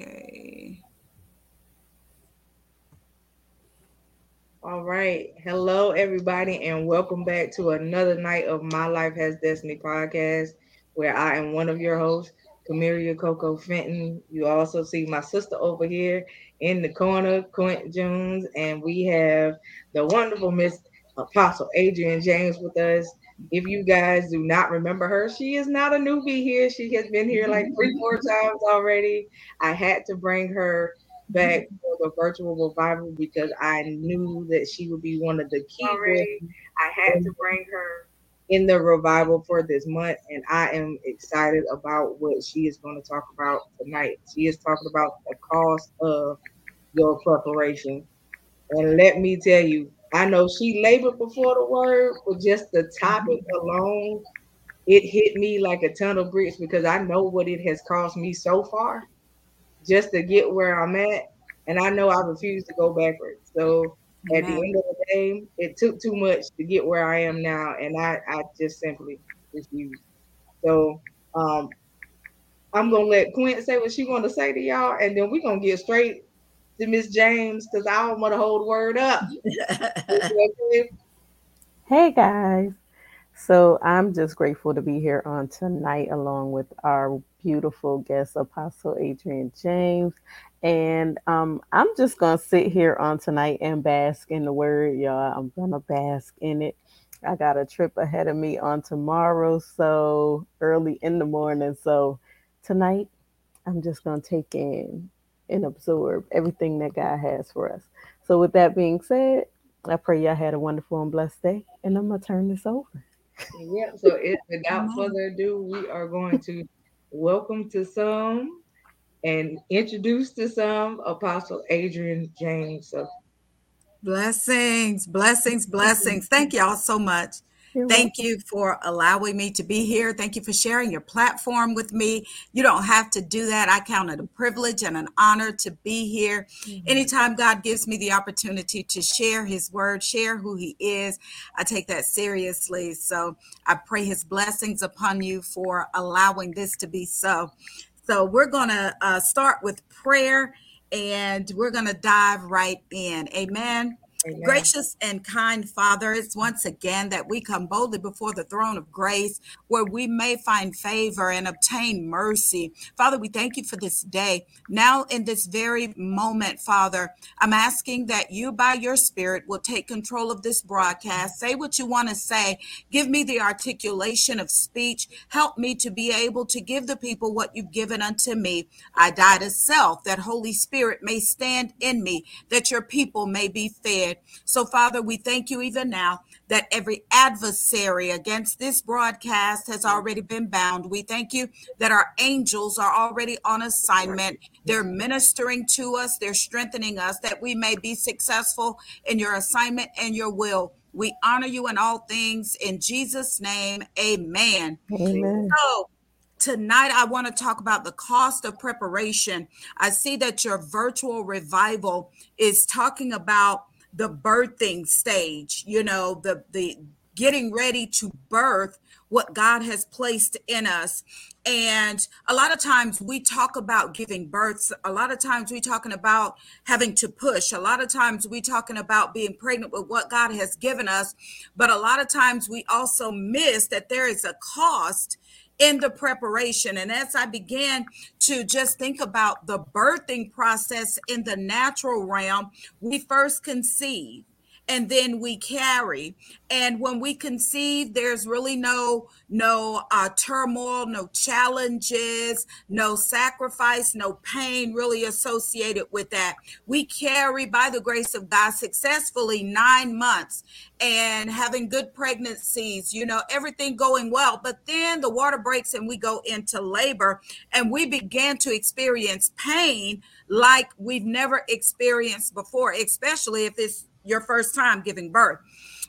Okay. All right. Hello, everybody, and welcome back to another night of My Life Has Destiny podcast, where I am one of your hosts, Camiria Coco Fenton. You also see my sister over here in the corner, Quint Jones, and we have the wonderful Miss Apostle Adrienne James with us. If you guys do not remember her, she is not a newbie here. She has been here like three, four times already. I had to bring her back mm-hmm. for the virtual revival because I knew that she would be one of the key. Already, I had to bring her in the revival for this month, and I am excited about what she is going to talk about tonight. She is talking about the cost of your preparation. And let me tell you, I know she labored before the word, but just the topic alone, it hit me like a ton of bricks because I know what it has cost me so far just to get where I'm at. And I know I refuse to go backwards. So at the end of the day, it took too much to get where I am now. And I, I just simply refuse. So um, I'm gonna let Quint say what she want to say to y'all, and then we're gonna get straight to Miss James because I don't want to hold word up. hey guys. So I'm just grateful to be here on tonight along with our beautiful guest, Apostle Adrienne James. And um, I'm just going to sit here on tonight and bask in the word, y'all. I'm going to bask in it. I got a trip ahead of me on tomorrow, so early in the morning. So tonight, I'm just going to take in and absorb everything that God has for us. So, with that being said, I pray y'all had a wonderful and blessed day, and I'm going to turn this over. Yeah, so it, without further ado, we are going to welcome to some and introduce to some Apostle Adrienne James. So, blessings, blessings, blessings. Thank y'all so much. You're Thank welcome. you for allowing me to be here. Thank you for sharing your platform with me. You don't have to do that. I count it a privilege and an honor to be here. Mm-hmm. Anytime God gives me the opportunity to share his word, share who he is, I take that seriously. So I pray his blessings upon you for allowing this to be so. So we're going to uh, start with prayer and we're going to dive right in. Amen. Amen. Gracious and kind Father, it's once again that we come boldly before the throne of grace where we may find favor and obtain mercy. Father, we thank you for this day. Now, in this very moment, Father, I'm asking that you, by your Spirit, will take control of this broadcast. Say what you want to say. Give me the articulation of speech. Help me to be able to give the people what you've given unto me. I die to self, that Holy Spirit may stand in me, that your people may be fed. So, Father, we thank you even now that every adversary against this broadcast has already been bound. We thank you that our angels are already on assignment. They're ministering to us, they're strengthening us that we may be successful in your assignment and your will. We honor you in all things in Jesus' name. Amen. Amen. So, tonight I want to talk about the cost of preparation. I see that your virtual revival is talking about the birthing stage, you know, the the getting ready to birth what God has placed in us. And a lot of times we talk about giving births. A lot of times we talking about having to push. A lot of times we talking about being pregnant with what God has given us. But a lot of times we also miss that there is a cost in the preparation. And as I began to just think about the birthing process in the natural realm, we first conceive and then we carry. And when we conceive there's really no no uh, turmoil no challenges no sacrifice no pain really associated with that. We carry by the grace of god successfully nine months and having good pregnancies you know everything going well. But then the water breaks and we go into labor and we begin to experience pain like we've never experienced before especially if it's your first time giving birth.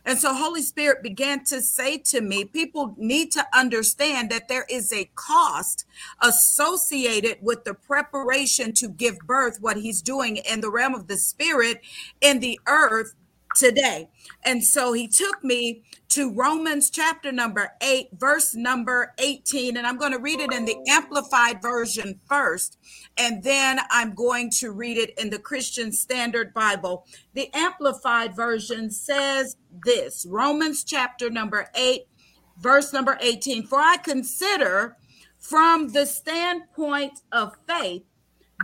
And so Holy Spirit began to say to me, people need to understand that there is a cost associated with the preparation to give birth, what he's doing in the realm of the spirit in the earth today. And so he took me to Romans chapter number 8, verse number 18. And I'm going to read it in the Amplified Version first. And then I'm going to read it in the Christian Standard Bible. The Amplified Version says this Romans chapter number 8, verse number 18. For I consider from the standpoint of faith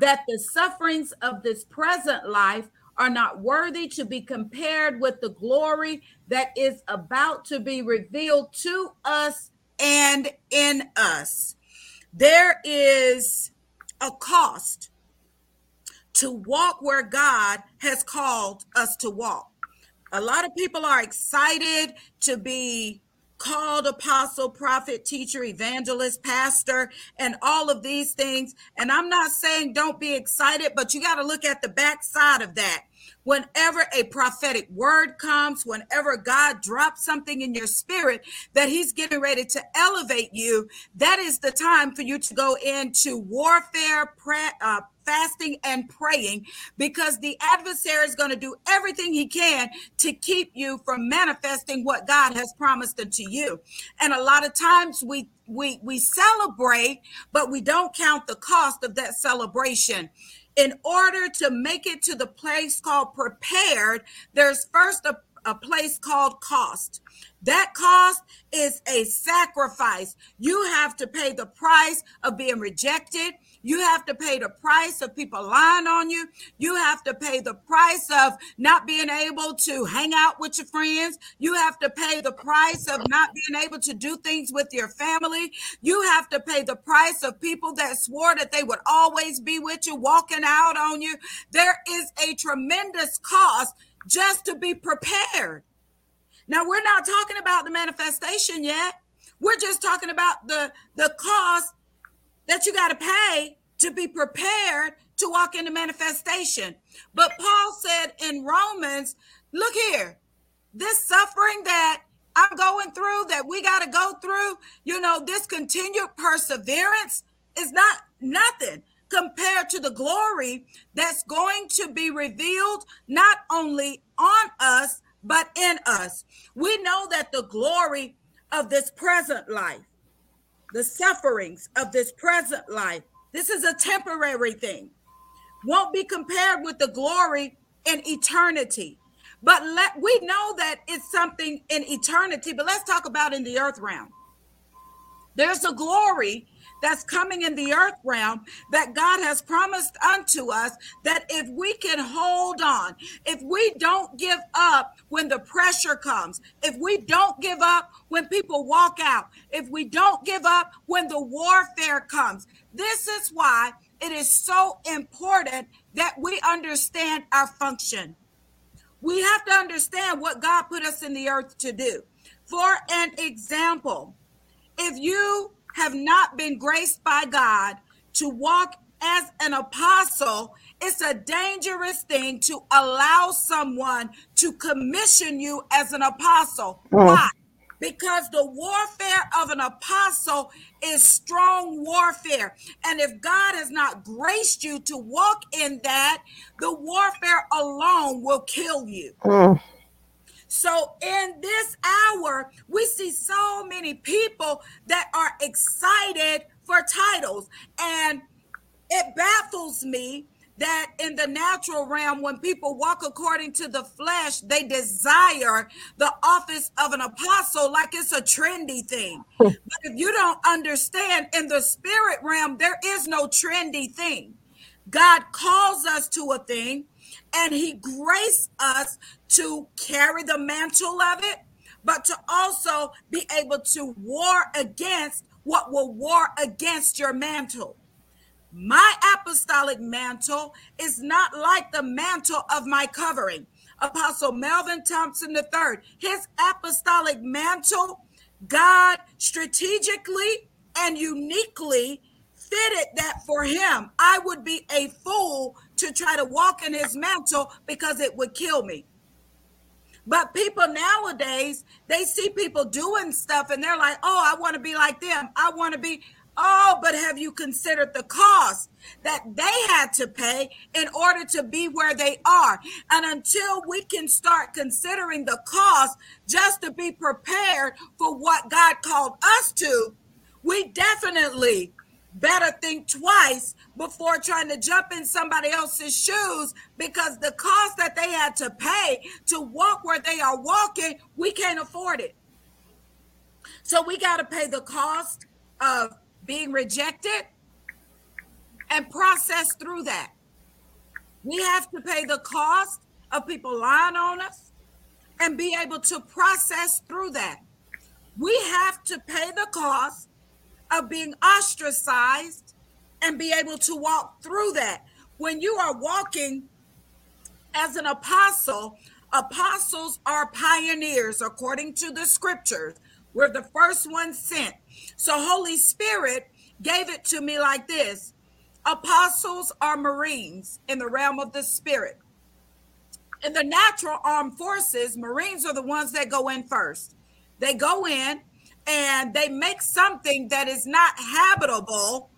that the sufferings of this present life are not worthy to be compared with the glory that is about to be revealed to us and in us. There is a cost to walk where God has called us to walk. A lot of people are excited to be called apostle, prophet, teacher, evangelist, pastor, and all of these things. And I'm not saying don't be excited, but you got to look at the backside of that whenever a prophetic word comes, whenever God drops something in your spirit that He's getting ready to elevate you, that is the time for you to go into warfare, prayer, uh, fasting and praying because the adversary is going to do everything he can to keep you from manifesting what God has promised unto you. And a lot of times we we we celebrate but we don't count the cost of that celebration in order to make it to the place called prepared, there's first a, a place called cost. That cost is a sacrifice. You have to pay the price of being rejected. You have to pay the price of people lying on you. You have to pay the price of not being able to hang out with your friends. You have to pay the price of not being able to do things with your family. You have to pay the price of people that swore that they would always be with you, walking out on you. There is a tremendous cost just to be prepared. Now, we're not talking about the manifestation yet. We're just talking about the, the cost that you got to pay to be prepared to walk into manifestation. But Paul said in Romans, look here, this suffering that I'm going through, that we got to go through, you know, this continued perseverance is not nothing compared to the glory that's going to be revealed not only on us, but in us. We know that the glory of this present life the sufferings of this present life. This is a temporary thing. Won't be compared with the glory in eternity. But let we know that it's something in eternity, but let's talk about in the earth realm. There's a glory that's coming in the earth realm that God has promised unto us that if we can hold on, if we don't give up when the pressure comes, if we don't give up when people walk out, if we don't give up when the warfare comes, this is why it is so important that we understand our function. We have to understand what God put us in the earth to do. For an example, if you have not been graced by God to walk as an apostle, it's a dangerous thing to allow someone to commission you as an apostle. Mm. Why? Because the warfare of an apostle is strong warfare. And if God has not graced you to walk in that, the warfare alone will kill you. Mm. So in this hour, we see so many people that are excited for titles. And it baffles me that in the natural realm, when people walk according to the flesh, they desire the office of an apostle like it's a trendy thing. Hmm. but if you don't understand, in the spirit realm, there is no trendy thing. God calls us to a thing and he graced us to carry the mantle of it, but to also be able to war against what will war against your mantle. My apostolic mantle is not like the mantle of my covering. Apostle Melvin Thompson III, his apostolic mantle, God strategically and uniquely fitted that for him. I would be a fool to try to walk in his mantle because it would kill me. But people nowadays, they see people doing stuff and they're like, oh, I want to be like them. I want to be. Oh, but have you considered the cost that they had to pay in order to be where they are? And until we can start considering the cost just to be prepared for what God called us to, we definitely better think twice before trying to jump in somebody else's shoes because the cost that they had to pay to walk where they are walking, we can't afford it. So we got to pay the cost of being rejected and process through that. We have to pay the cost of people lying on us and be able to process through that. We have to pay the cost of being ostracized and be able to walk through that. When you are walking as an apostle, apostles are pioneers according to the scriptures. We're the first ones sent. So Holy Spirit gave it to me like this. Apostles are Marines in the realm of the spirit. In the natural armed forces, Marines are the ones that go in first. They go in and they make something that is not habitable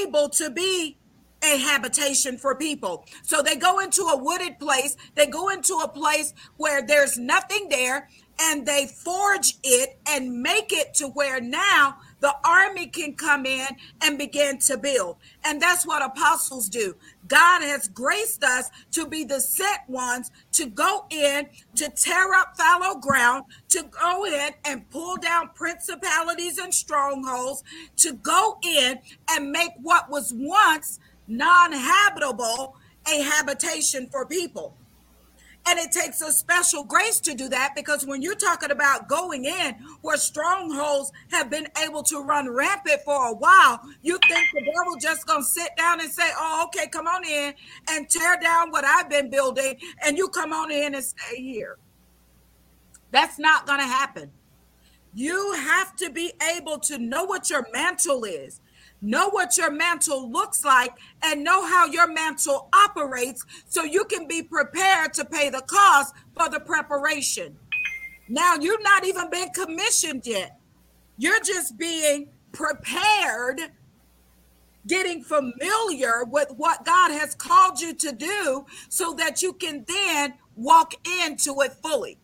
able to be a habitation for people. So they go into a wooded place, they go into a place where there's nothing there, and they forge it and make it to where now the army can come in and begin to build. And that's what apostles do. God has graced us to be the sent ones to go in, to tear up fallow ground, to go in and pull down principalities and strongholds, to go in and make what was once non habitable a habitation for people. And it takes a special grace to do that because when you're talking about going in where strongholds have been able to run rampant for a while, you think the devil just gonna sit down and say, Oh, okay, come on in and tear down what I've been building, and you come on in and stay here. That's not gonna happen. You have to be able to know what your mantle is know what your mantle looks like and know how your mantle operates so you can be prepared to pay the cost for the preparation. Now, you've not even been commissioned yet. You're just being prepared, getting familiar with what God has called you to do so that you can then walk into it fully.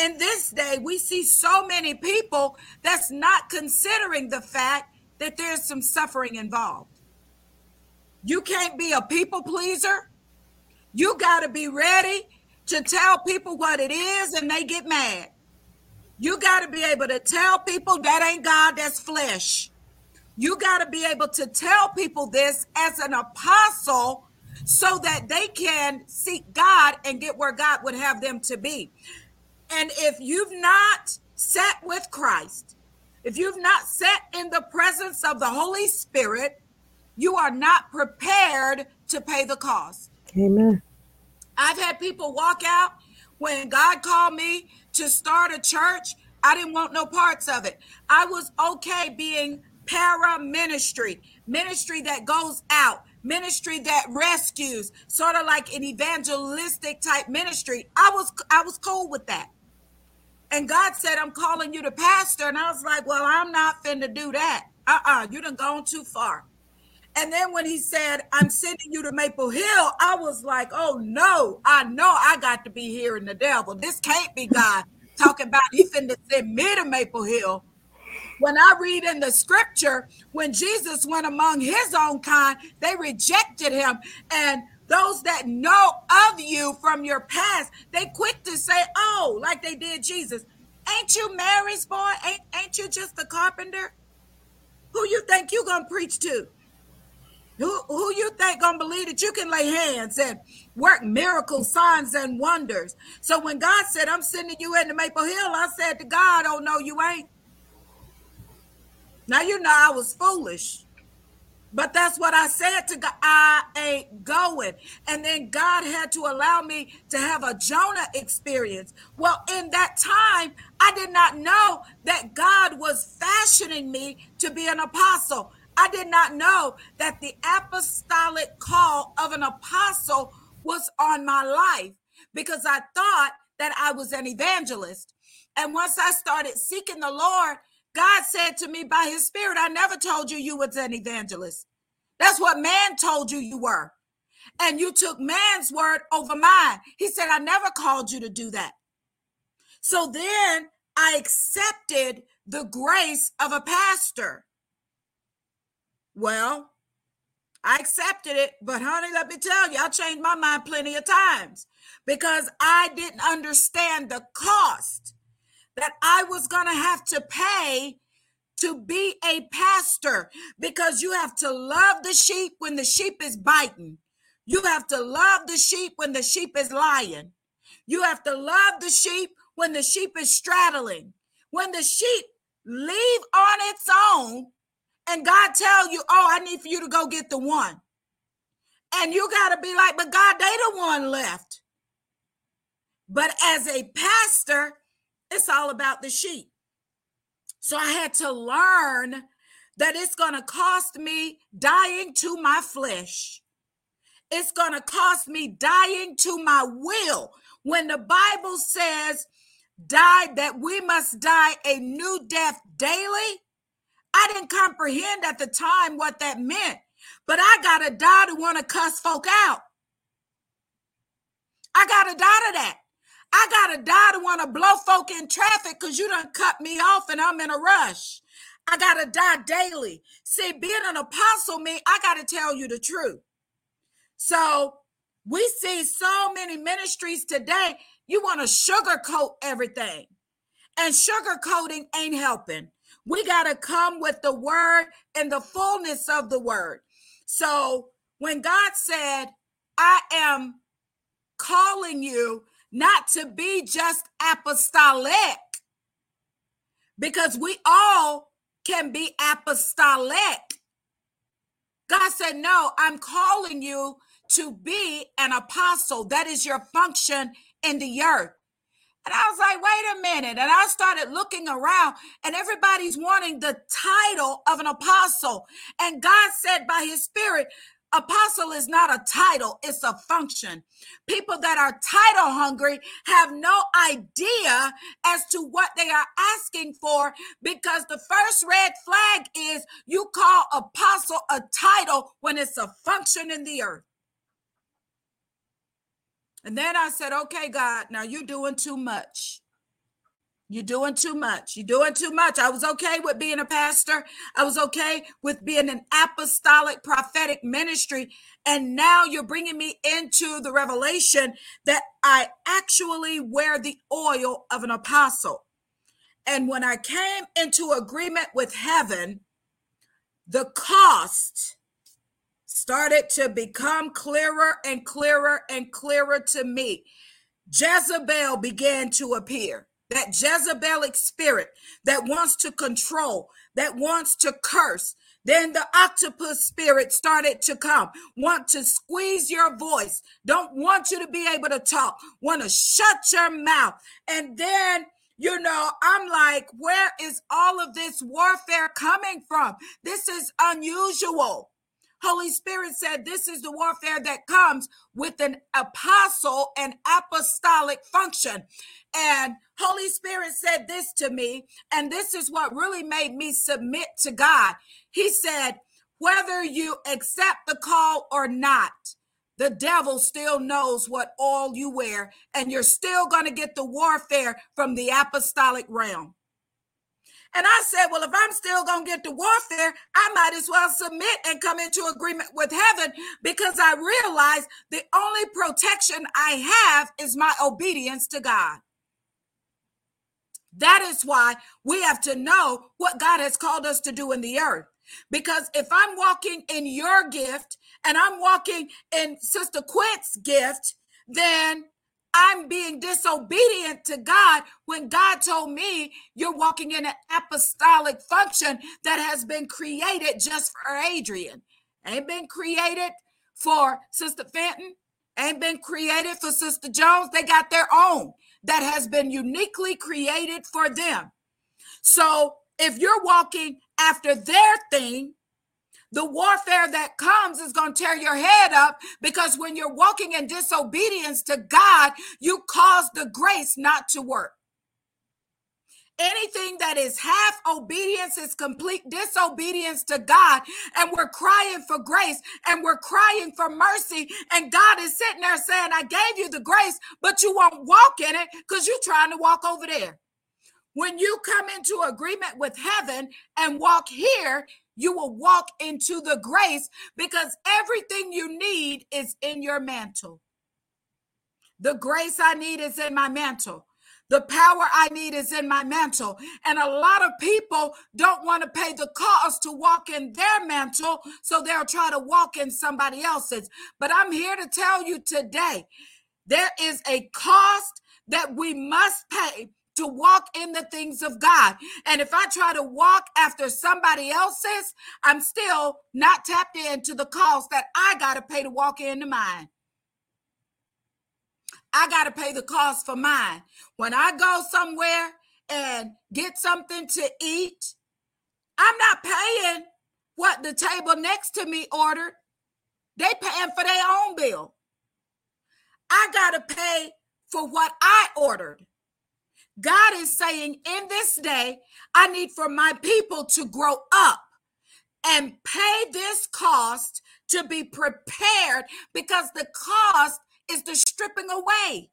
In this day, we see so many people that's not considering the fact that there's some suffering involved. You can't be a people pleaser. You got to be ready to tell people what it is and they get mad. You got to be able to tell people that ain't God, that's flesh. You got to be able to tell people this as an apostle so that they can seek God and get where God would have them to be. And if you've not sat with Christ, if you've not sat in the presence of the Holy Spirit, you are not prepared to pay the cost. Amen. I've had people walk out when God called me to start a church. I didn't want no parts of it. I was okay being para ministry, ministry that goes out, ministry that rescues, sort of like an evangelistic type ministry. I was I was cool with that. And God said, I'm calling you to pastor. And I was like, well, I'm not finna do that. Uh-uh, you done gone too far. And then when he said, I'm sending you to Maple Hill, I was like, oh no, I know I got to be hearing the devil. This can't be God talking about he finna send me to Maple Hill. When I read in the scripture, when Jesus went among his own kind, they rejected him. And those that know of you from your past, they quick to say, "Oh," like they did Jesus. Ain't you Mary's boy? Ain't ain't you just the carpenter? Who you think you gonna preach to? Who who you think gonna believe that you can lay hands and work miracles, signs, and wonders? So when God said, "I'm sending you into Maple Hill," I said to God, "Oh no, you ain't." Now you know I was foolish. But that's what I said to God. I ain't going. And then God had to allow me to have a Jonah experience. Well, in that time, I did not know that God was fashioning me to be an apostle. I did not know that the apostolic call of an apostle was on my life because I thought that I was an evangelist. And once I started seeking the Lord, God said to me by his spirit, I never told you you was an evangelist. That's what man told you you were. And you took man's word over mine. He said, I never called you to do that. So then I accepted the grace of a pastor. Well, I accepted it, but honey, let me tell you, I changed my mind plenty of times because I didn't understand the cost that I was going to have to pay to be a pastor because you have to love the sheep when the sheep is biting. You have to love the sheep when the sheep is lying. You have to love the sheep when the sheep is straddling. When the sheep leave on its own and God tell you, "Oh, I need for you to go get the one." And you got to be like, "But God, they the one left." But as a pastor, it's all about the sheep. So I had to learn that it's going to cost me dying to my flesh. It's going to cost me dying to my will. When the Bible says, die, that we must die a new death daily, I didn't comprehend at the time what that meant. But I got to die to want to cuss folk out. I got to die to that. I gotta die to want to blow folk in traffic because you done cut me off and I'm in a rush. I gotta die daily. See, being an apostle me, I gotta tell you the truth. So we see so many ministries today. You want to sugarcoat everything, and sugarcoating ain't helping. We gotta come with the word and the fullness of the word. So when God said, I am calling you not to be just apostolic, because we all can be apostolic. God said, No, I'm calling you to be an apostle. That is your function in the earth. And I was like, wait a minute. And I started looking around, and everybody's wanting the title of an apostle. And God said by his spirit, Apostle is not a title, it's a function. People that are title hungry have no idea as to what they are asking for because the first red flag is you call apostle a title when it's a function in the earth. And then I said, okay, God, now you're doing too much. You're doing too much. You're doing too much. I was okay with being a pastor. I was okay with being an apostolic prophetic ministry. And now you're bringing me into the revelation that I actually wear the oil of an apostle. And when I came into agreement with heaven, the cost started to become clearer and clearer and clearer to me. Jezebel began to appear that Jezebelic spirit that wants to control, that wants to curse. Then the octopus spirit started to come, want to squeeze your voice, don't want you to be able to talk, want to shut your mouth. And then you know, I'm like, where is all of this warfare coming from? This is unusual. Holy Spirit said this is the warfare that comes with an apostle and apostolic function. And Holy Spirit said this to me, and this is what really made me submit to God. He said, whether you accept the call or not, the devil still knows what all you wear, and you're still going to get the warfare from the apostolic realm. And I said, Well, if I'm still going to get the warfare, I might as well submit and come into agreement with heaven because I realize the only protection I have is my obedience to God. That is why we have to know what God has called us to do in the earth. Because if I'm walking in your gift and I'm walking in Sister Quint's gift, then I'm being disobedient to God when God told me you're walking in an apostolic function that has been created just for Adrienne. Ain't been created for Sister Fenton, ain't been created for Sister Jones. They got their own that has been uniquely created for them. So if you're walking after their thing, the warfare that comes is going to tear your head up because when you're walking in disobedience to God, you cause the grace not to work. Anything that is half obedience is complete disobedience to God. And we're crying for grace and we're crying for mercy. And God is sitting there saying, I gave you the grace, but you won't walk in it because you're trying to walk over there. When you come into agreement with heaven and walk here, you will walk into the grace because everything you need is in your mantle. The grace I need is in my mantle. The power I need is in my mantle. And a lot of people don't want to pay the cost to walk in their mantle, so they'll try to walk in somebody else's. But I'm here to tell you today there is a cost that we must pay to walk in the things of God. And if I try to walk after somebody else's, I'm still not tapped into the cost that I got to pay to walk into mine. I got to pay the cost for mine. When I go somewhere and get something to eat, I'm not paying what the table next to me ordered. They paying for their own bill. I got to pay for what I ordered. God is saying in this day, I need for my people to grow up and pay this cost to be prepared because the cost is the stripping away.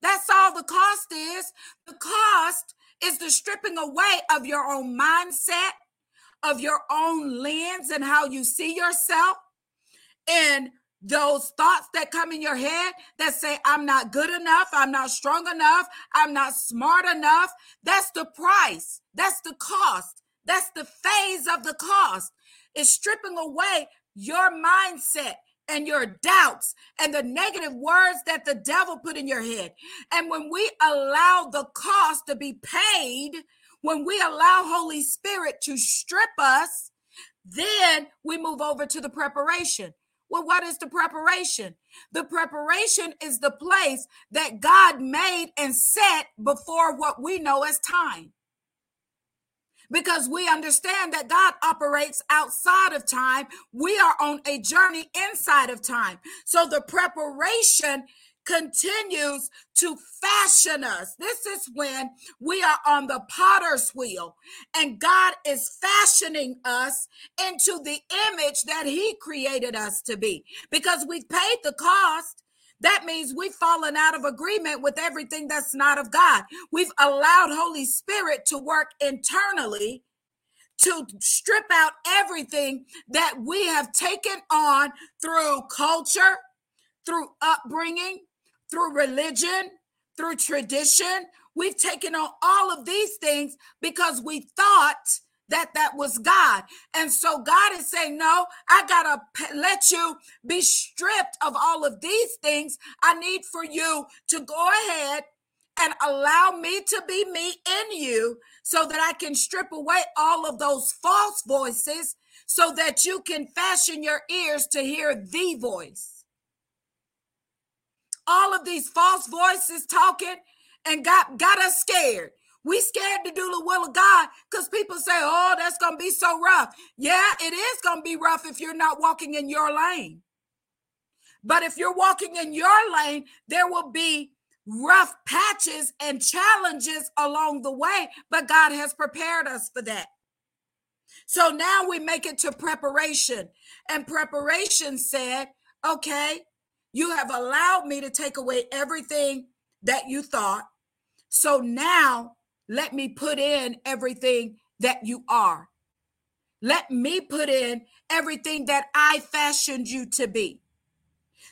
That's all the cost is. The cost is the stripping away of your own mindset, of your own lens and how you see yourself, and those thoughts that come in your head that say, I'm not good enough, I'm not strong enough, I'm not smart enough. That's the price, that's the cost, that's the phase of the cost. It's stripping away your mindset and your doubts and the negative words that the devil put in your head. And when we allow the cost to be paid, when we allow Holy Spirit to strip us, then we move over to the preparation. Well, what is the preparation? The preparation is the place that God made and set before what we know as time because we understand that God operates outside of time. We are on a journey inside of time. So the preparation continues to fashion us. This is when we are on the potter's wheel and God is fashioning us into the image that he created us to be because we've paid the cost that means we've fallen out of agreement with everything that's not of God. We've allowed Holy Spirit to work internally to strip out everything that we have taken on through culture, through upbringing, through religion, through tradition. We've taken on all of these things because we thought that that was God. And so God is saying, No, I got to let you be stripped of all of these things. I need for you to go ahead and allow me to be me in you so that I can strip away all of those false voices so that you can fashion your ears to hear the voice. All of these false voices talking and got, got us scared. We scared to do the will of God because people say, oh, that's going to be so rough. Yeah, it is going to be rough if you're not walking in your lane. But if you're walking in your lane, there will be rough patches and challenges along the way, but God has prepared us for that. So now we make it to preparation. And preparation said, okay, you have allowed me to take away everything that you thought. So now let me put in everything that you are. Let me put in everything that I fashioned you to be.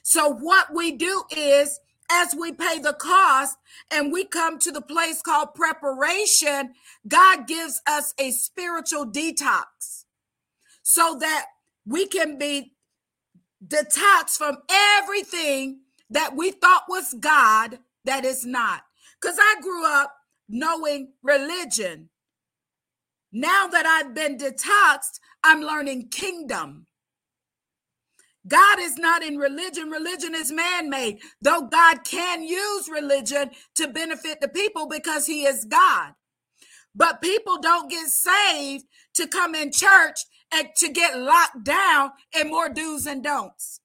So, what we do is, as we pay the cost and we come to the place called preparation, God gives us a spiritual detox so that we can be detoxed from everything that we thought was God that is not. Because I grew up knowing religion. Now that I've been detoxed, I'm learning kingdom. God is not in religion. Religion is man made, though God can use religion to benefit the people because he is God. But people don't get saved to come in church and to get locked down in more do's and don'ts.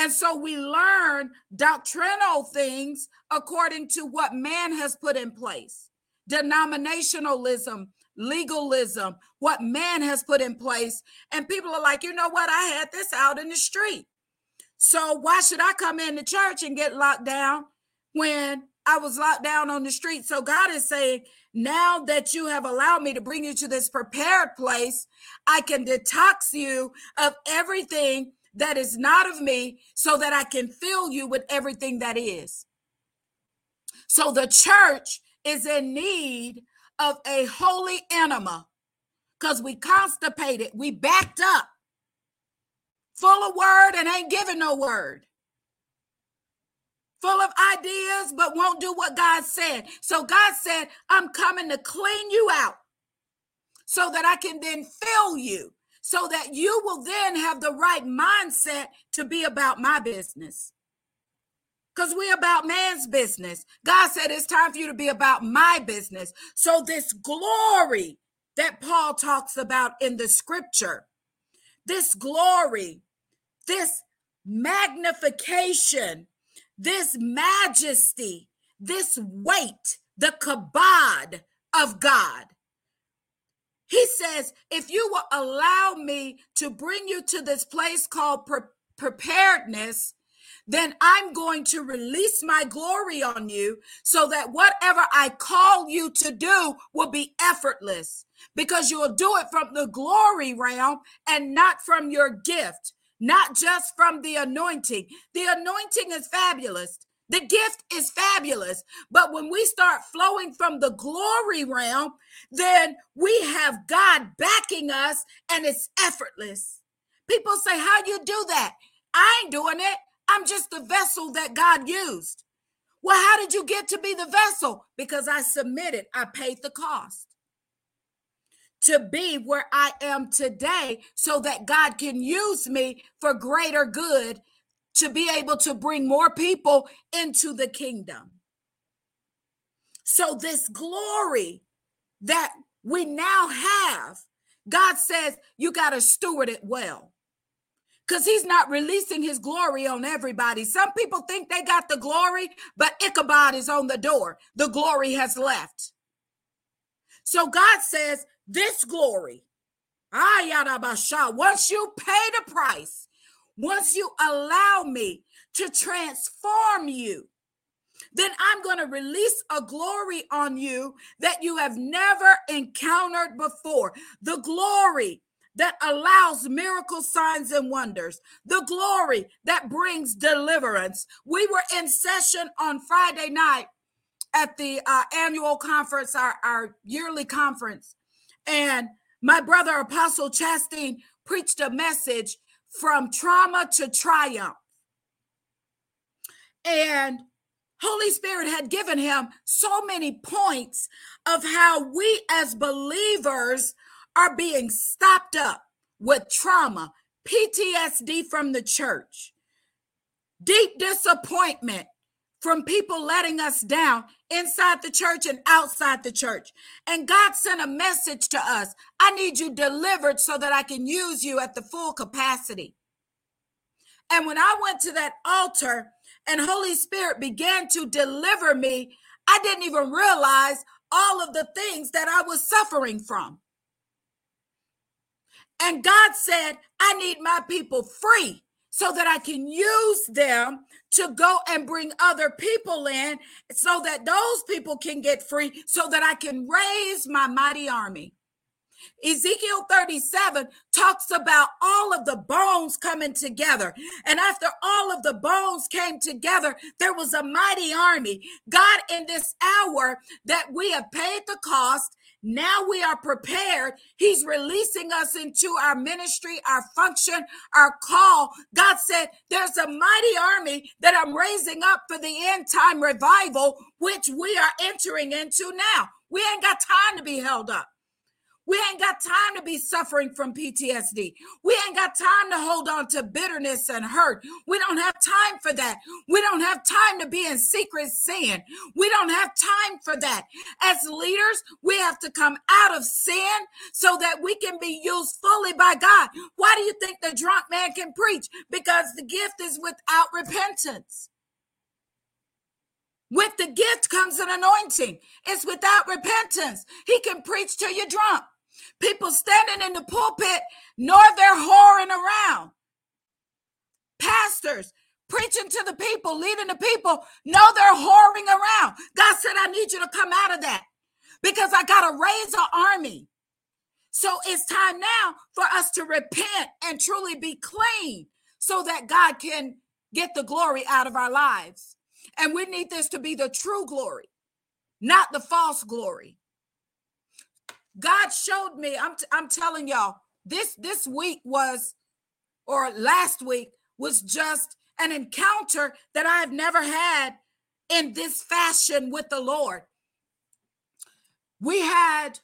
And so we learn doctrinal things according to what man has put in place. denominationalism, legalism, what man has put in place. And people are like, you know what? I had this out in the street. So why should I come into church and get locked down when I was locked down on the street? So God is saying, now that you have allowed me to bring you to this prepared place, I can detox you of everything that is not of me so that I can fill you with everything that is. So the church is in need of a holy enema because we constipated, we backed up, full of word and ain't giving no word. Full of ideas, but won't do what God said. So God said, I'm coming to clean you out so that I can then fill you, so that you will then have the right mindset to be about my business because we're about man's business. God said it's time for you to be about my business. So, this glory that Paul talks about in the scripture, this glory, this magnification, this majesty, this weight, the kabod of God. He says, if you will allow me to bring you to this place called pre- preparedness, then I'm going to release my glory on you so that whatever I call you to do will be effortless because you'll do it from the glory realm and not from your gift, not just from the anointing. The anointing is fabulous. The gift is fabulous. But when we start flowing from the glory realm, then we have God backing us and it's effortless. People say, How do you do that? I ain't doing it. I'm just the vessel that God used. Well, how did you get to be the vessel? Because I submitted, I paid the cost to be where I am today so that God can use me for greater good to be able to bring more people into the kingdom. So, this glory that we now have, God says you got to steward it well because he's not releasing his glory on everybody. Some people think they got the glory, but Ichabod is on the door. The glory has left. So God says, This glory, ah, once you pay the price, once you allow me to transform you, then I'm going to release a glory on you that you have never encountered before. The glory that allows miracle signs and wonders, the glory that brings deliverance. We were in session on Friday night at the uh, annual conference, our, our yearly conference, and my brother Apostle Chastain preached a message from trauma to triumph. And Holy Spirit had given him so many points of how we as believers are being stopped up with trauma, PTSD from the church, deep disappointment from people letting us down inside the church and outside the church. And God sent a message to us I need you delivered so that I can use you at the full capacity. And when I went to that altar and Holy Spirit began to deliver me, I didn't even realize all of the things that I was suffering from. And God said, I need my people free so that I can use them to go and bring other people in so that those people can get free, so that I can raise my mighty army. Ezekiel 37 talks about all of the bones coming together. And after all of the bones came together, there was a mighty army. God, in this hour that we have paid the cost, now we are prepared. He's releasing us into our ministry, our function, our call. God said, There's a mighty army that I'm raising up for the end time revival, which we are entering into now. We ain't got time to be held up. We ain't got time to be suffering from PTSD. We ain't got time to hold on to bitterness and hurt. We don't have time for that. We don't have time to be in secret sin. We don't have time for that. As leaders, we have to come out of sin so that we can be used fully by God. Why do you think the drunk man can preach? Because the gift is without repentance. With the gift comes an anointing. It's without repentance. He can preach till you're drunk. People standing in the pulpit, nor they're whoring around. Pastors preaching to the people, leading the people, no, they're whoring around. God said, I need you to come out of that because I got to raise an army. So it's time now for us to repent and truly be clean so that God can get the glory out of our lives. And we need this to be the true glory, not the false glory. God showed me, I'm, t- I'm telling y'all, this this week was, or last week was just an encounter that I have never had in this fashion with the Lord. We had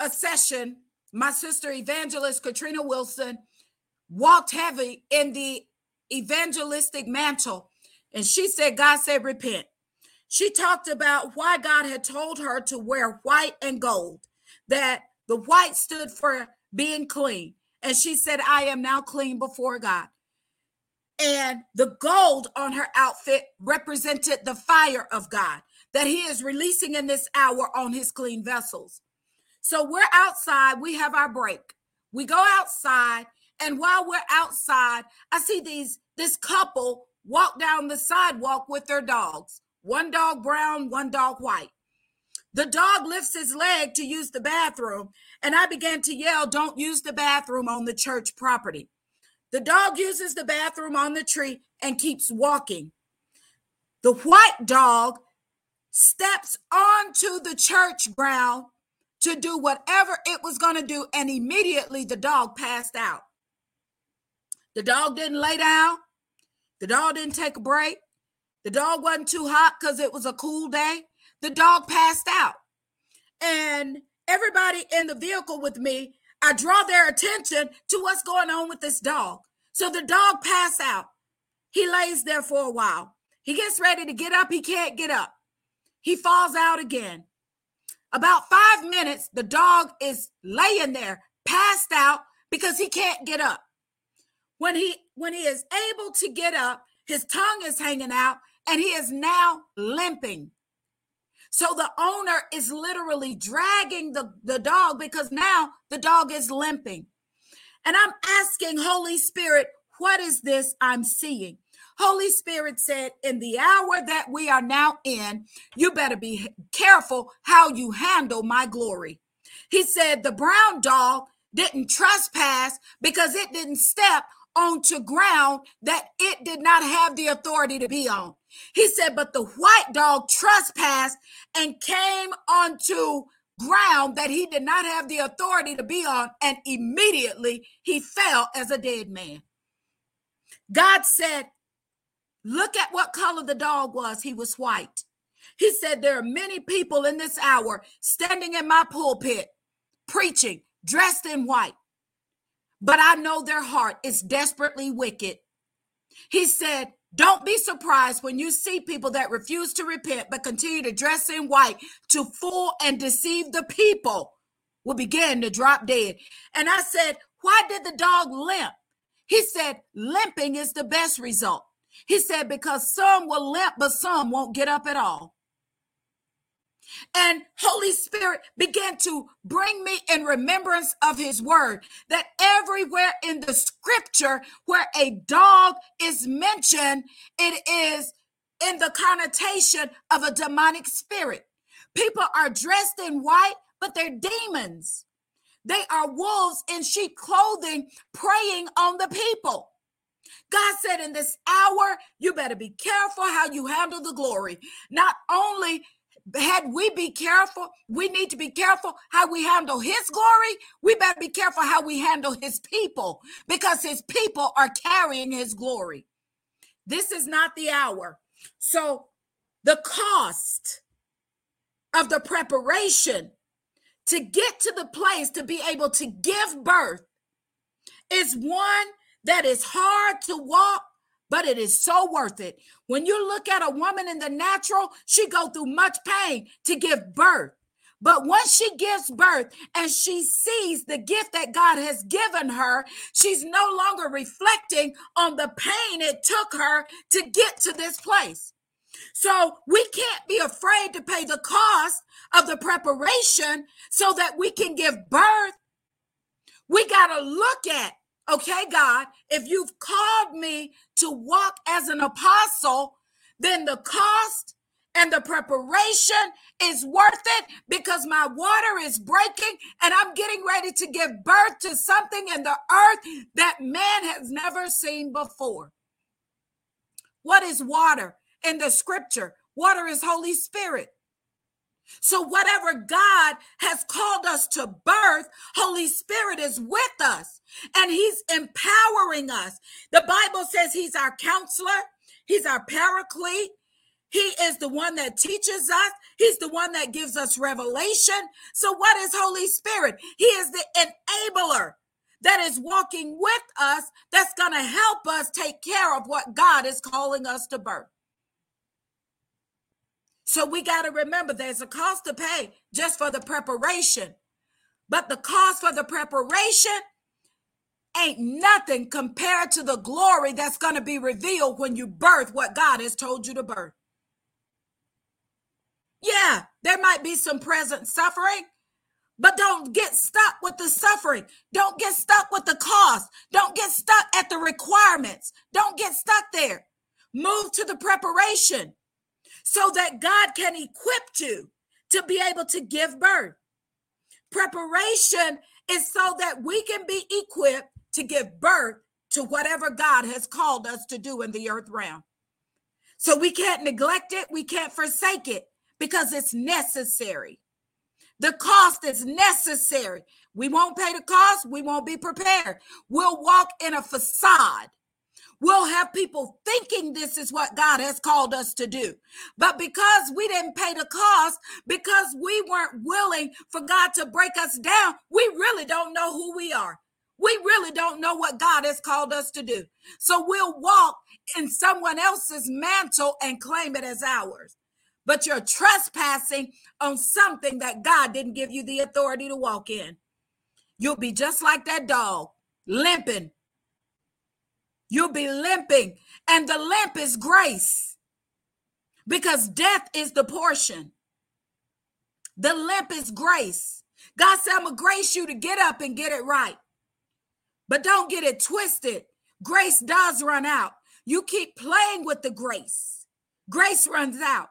a session, my sister evangelist Katrina Wilson walked heavy in the evangelistic mantle. And she said, God said, repent. She talked about why God had told her to wear white and gold, that the white stood for being clean. And she said, I am now clean before God. And the gold on her outfit represented the fire of God that He is releasing in this hour on His clean vessels. So we're outside, we have our break. We go outside, and while we're outside, I see these this couple walk down the sidewalk with their dogs. One dog brown, one dog white. The dog lifts his leg to use the bathroom, and I began to yell, Don't use the bathroom on the church property. The dog uses the bathroom on the tree and keeps walking. The white dog steps onto the church ground to do whatever it was going to do, and immediately the dog passed out. The dog didn't lay down, the dog didn't take a break, the dog wasn't too hot because it was a cool day. The dog passed out. And everybody in the vehicle with me, I draw their attention to what's going on with this dog. So the dog passed out. He lays there for a while. He gets ready to get up. He can't get up. He falls out again. About five minutes, the dog is laying there, passed out because he can't get up. When he when he is able to get up, his tongue is hanging out and he is now limping. So the owner is literally dragging the, the dog because now the dog is limping. And I'm asking Holy Spirit, what is this I'm seeing? Holy Spirit said, in the hour that we are now in, you better be careful how you handle my glory. He said, the brown dog didn't trespass because it didn't step onto ground that it did not have the authority to be on. He said, but the white dog trespassed and came onto ground that he did not have the authority to be on, and immediately he fell as a dead man. God said, Look at what color the dog was. He was white. He said, There are many people in this hour standing in my pulpit preaching, dressed in white, but I know their heart is desperately wicked. He said, Don't be surprised when you see people that refuse to repent but continue to dress in white to fool and deceive the people will begin to drop dead. And I said, Why did the dog limp? He said, Limping is the best result. He said, because some will limp, but some won't get up at all. And Holy Spirit began to bring me in remembrance of his word that everywhere in the scripture where a dog is mentioned, it is in the connotation of a demonic spirit. People are dressed in white, but they're demons. They are wolves in sheep clothing preying on the people. God said, in this hour, you better be careful how you handle the glory. Not only had we be careful, we need to be careful how we handle his glory. We better be careful how we handle his people because his people are carrying his glory. This is not the hour. So, the cost of the preparation to get to the place to be able to give birth is one that is hard to walk but it is so worth it when you look at a woman in the natural she go through much pain to give birth but once she gives birth and she sees the gift that God has given her, she's no longer reflecting on the pain it took her to get to this place. So we can't be afraid to pay the cost of the preparation so that we can give birth. We got to look at, okay, God, if you've called me to walk as an apostle, then the cost and the preparation is worth it because my water is breaking and I'm getting ready to give birth to something in the earth that man has never seen before. What is water in the scripture? Water is Holy Spirit. So, whatever God has called us to birth, Holy Spirit is with us and He's empowering us. The Bible says He's our counselor, He's our paraclete, he is the one that teaches us. He's the one that gives us revelation. So, what is Holy Spirit? He is the enabler that is walking with us, that's going to help us take care of what God is calling us to birth. So, we got to remember there's a cost to pay just for the preparation, but the cost for the preparation ain't nothing compared to the glory that's going to be revealed when you birth what God has told you to birth. Yeah, there might be some present suffering, but don't get stuck with the suffering. Don't get stuck with the cost. Don't get stuck at the requirements. Don't get stuck there. Move to the preparation so that God can equip you to be able to give birth. Preparation is so that we can be equipped to give birth to whatever God has called us to do in the earth realm. So we can't neglect it, we can't forsake it because it's necessary. The cost is necessary. We won't pay the cost, we won't be prepared. We'll walk in a facade. We'll have people thinking this is what God has called us to do. But because we didn't pay the cost, because we weren't willing for God to break us down, we really don't know who we are. We really don't know what God has called us to do. So we'll walk in someone else's mantle and claim it as ours but you're trespassing on something that God didn't give you the authority to walk in. You'll be just like that dog, limping. You'll be limping, and the limp is grace because death is the portion. The limp is grace. God said, I'm going to grace you to get up and get it right. But don't get it twisted. Grace does run out. You keep playing with the grace, grace runs out.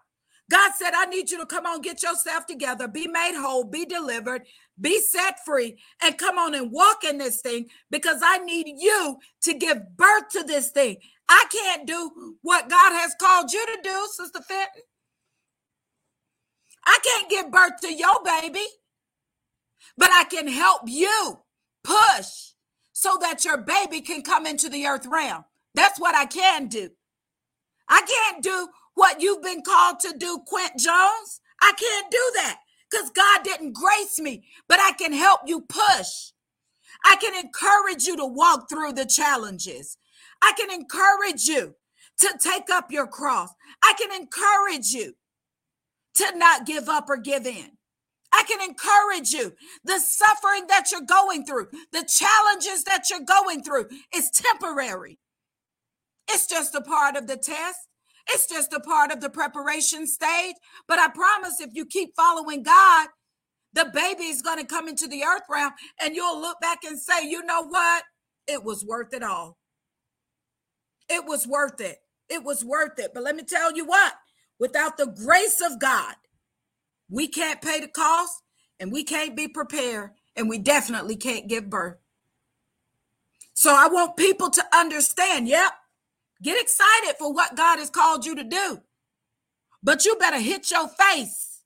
God said, I need you to come on, get yourself together, be made whole, be delivered, be set free, and come on and walk in this thing because I need you to give birth to this thing. I can't do what God has called you to do, Sister Fenton. I can't give birth to your baby, but I can help you push so that your baby can come into the earth realm. That's what I can do. I can't do what you've been called to do, Quint Jones. I can't do that because God didn't grace me, but I can help you push. I can encourage you to walk through the challenges. I can encourage you to take up your cross. I can encourage you to not give up or give in. I can encourage you. The suffering that you're going through, the challenges that you're going through is temporary. It's just a part of the test. It's just a part of the preparation stage. But I promise if you keep following God, the baby is going to come into the earth realm and you'll look back and say, you know what? It was worth it all. It was worth it. It was worth it. But let me tell you what without the grace of God, we can't pay the cost and we can't be prepared and we definitely can't give birth. So I want people to understand yep, Get excited for what God has called you to do. But you better hit your face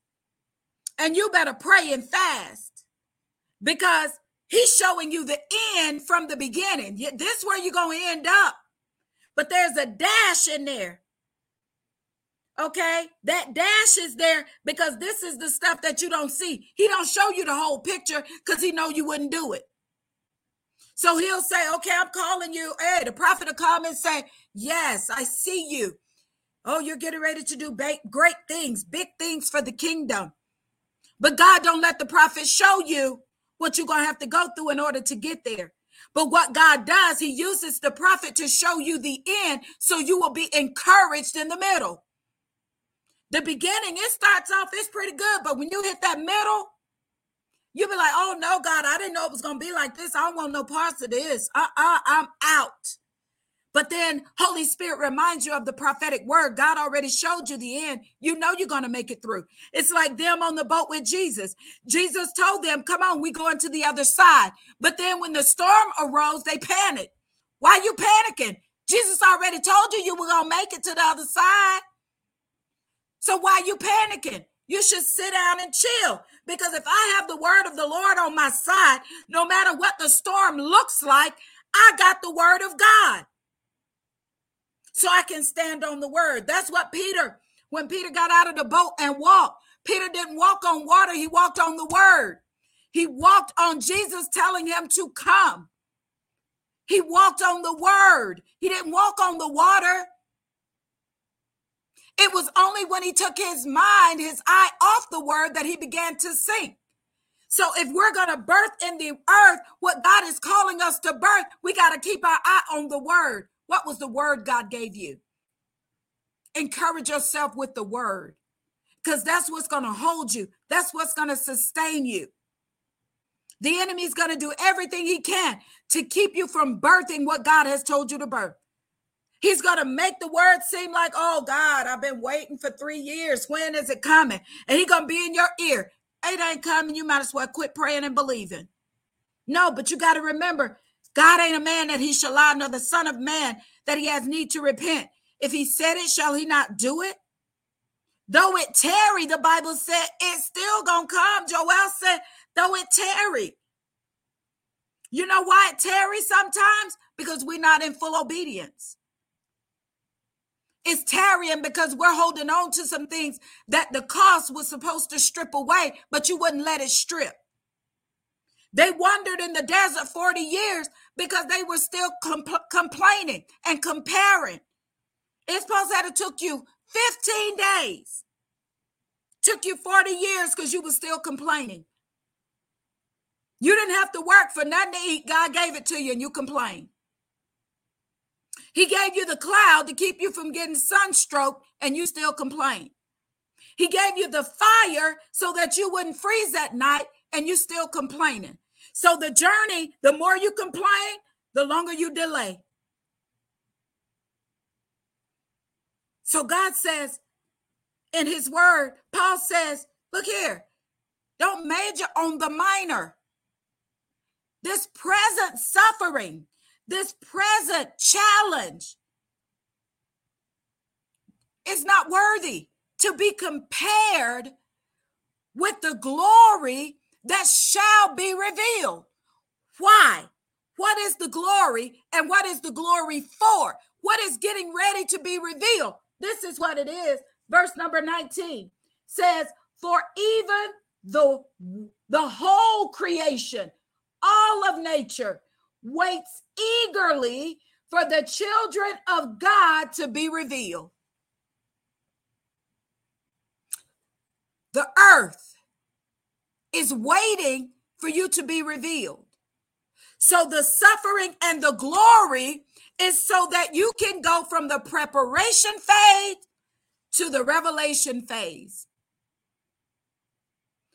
and you better pray and fast because he's showing you the end from the beginning. This is where you're going to end up. But there's a dash in there. Okay? That dash is there because this is the stuff that you don't see. He don't show you the whole picture because he know you wouldn't do it. So he'll say, okay, I'm calling you. Hey, the prophet will come and say, yes, I see you. Oh, you're getting ready to do great things, big things for the kingdom. But God don't let the prophet show you what you're going to have to go through in order to get there. But what God does, he uses the prophet to show you the end so you will be encouraged in the middle. The beginning, it starts off, it's pretty good, but when you hit that middle, you'll be like, oh no, God, I didn't know it was gonna be like this. I don't want no parts of this. Uh-uh, I'm out. But then Holy Spirit reminds you of the prophetic word. God already showed you the end. You know you're going to make it through. It's like them on the boat with Jesus. Jesus told them, Come on, we going to the other side. But then when the storm arose, they panicked. Why you panicking? Jesus already told you you were going to make it to the other side. So why you panicking? You should sit down and chill because if I have the word of the Lord on my side, no matter what the storm looks like, I got the word of God so I can stand on the word. That's what Peter, when Peter got out of the boat and walked, Peter didn't walk on water, he walked on the word. He walked on Jesus telling him to come. He walked on the word. He didn't walk on the water. It was only when he took his mind, his eye off the word, that he began to sink. So if we're going to birth in the earth what God is calling us to birth, we got to keep our eye on the word. What was the word God gave you? Encourage yourself with the word because that's what's going to hold you, that's what's going to sustain you. The enemy is going to do everything he can to keep you from birthing what God has told you to birth. He's going to make the word seem like, oh God, I've been waiting for three years. When is it coming? And he's going to be in your ear. It ain't coming. You might as well quit praying and believing. No, but you got to remember, God ain't a man that he shall lie, nor the son of man that he has need to repent. If he said it, shall he not do it? Though it tarry, the Bible said it's still gonna come. Joel said, though it tarry. You know why it tarries sometimes? Because we're not in full obedience. It's tarrying because we're holding on to some things that the cost was supposed to strip away, but you wouldn't let it strip. They wandered in the desert 40 years because they were still compl- complaining and comparing. It's supposed to have took you 15 days. Took you 40 years because you were still complaining. You didn't have to work for nothing to eat. God gave it to you and you complain. He gave you the cloud to keep you from getting sunstroke and you still complain. He gave you the fire so that you wouldn't freeze at night and you still complaining. So the journey, the more you complain, the longer you delay. So God says in his word, Paul says, look here, don't major on the minor. This present suffering, this present challenge is not worthy to be compared with the glory that shall be revealed. Why? What is the glory and what is the glory for? What is getting ready to be revealed? This is what it is. Verse number 19 says, For even the, the whole creation, all of nature, waits eagerly for the children of God to be revealed. The earth is waiting for you to be revealed. So the suffering and the glory is so that you can go from the preparation phase to the revelation phase.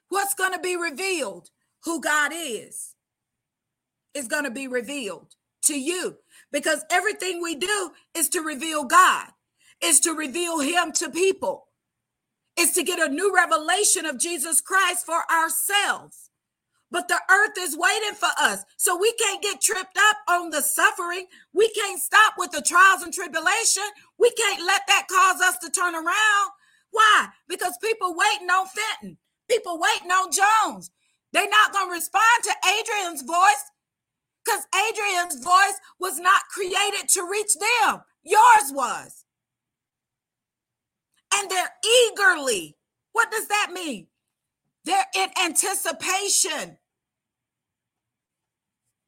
What's going to be revealed? Who God is is going to be revealed to you because everything we do is to reveal God, is to reveal Him to people is to get a new revelation of Jesus Christ for ourselves. But the earth is waiting for us. So we can't get tripped up on the suffering. We can't stop with the trials and tribulation. We can't let that cause us to turn around. Why? Because people waiting on Fenton, people waiting on Jones. They're not going to respond to Adrienne's voice because Adrienne's voice was not created to reach them. Yours was and they're eagerly. What does that mean? They're in anticipation,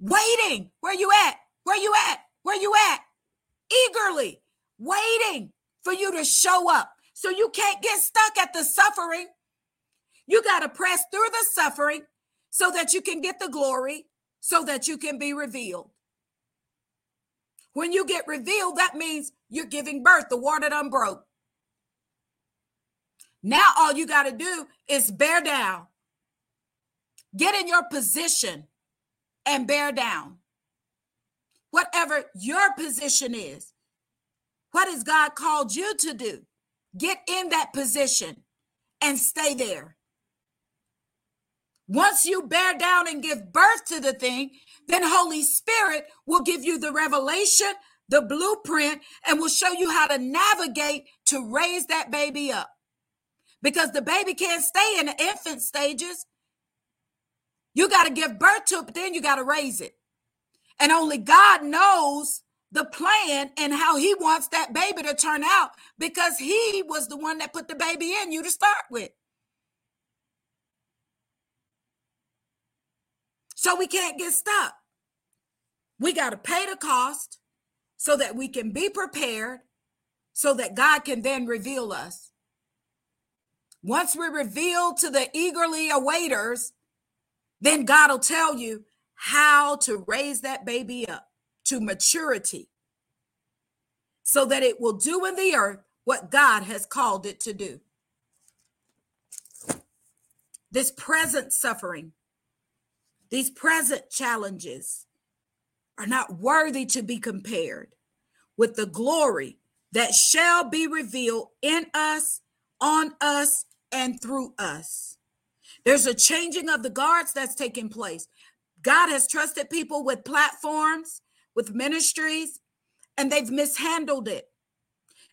waiting. Where you at? Where you at? Where you at? Eagerly waiting for you to show up. So you can't get stuck at the suffering. You got to press through the suffering so that you can get the glory, so that you can be revealed. When you get revealed, that means you're giving birth. The water done broke. Now, all you got to do is bear down, get in your position, and bear down. Whatever your position is, what has God called you to do? Get in that position and stay there. Once you bear down and give birth to the thing, then Holy Spirit will give you the revelation, the blueprint, and will show you how to navigate to raise that baby up. Because the baby can't stay in the infant stages. You got to give birth to it, but then you got to raise it. And only God knows the plan and how he wants that baby to turn out because he was the one that put the baby in you to start with. So we can't get stuck. We got to pay the cost so that we can be prepared so that God can then reveal us. Once we reveal to the eagerly awaiters, then God will tell you how to raise that baby up to maturity so that it will do in the earth what God has called it to do. This present suffering these present challenges are not worthy to be compared with the glory that shall be revealed in us, on us, and through us. There's a changing of the guards that's taking place. God has trusted people with platforms, with ministries, and they've mishandled it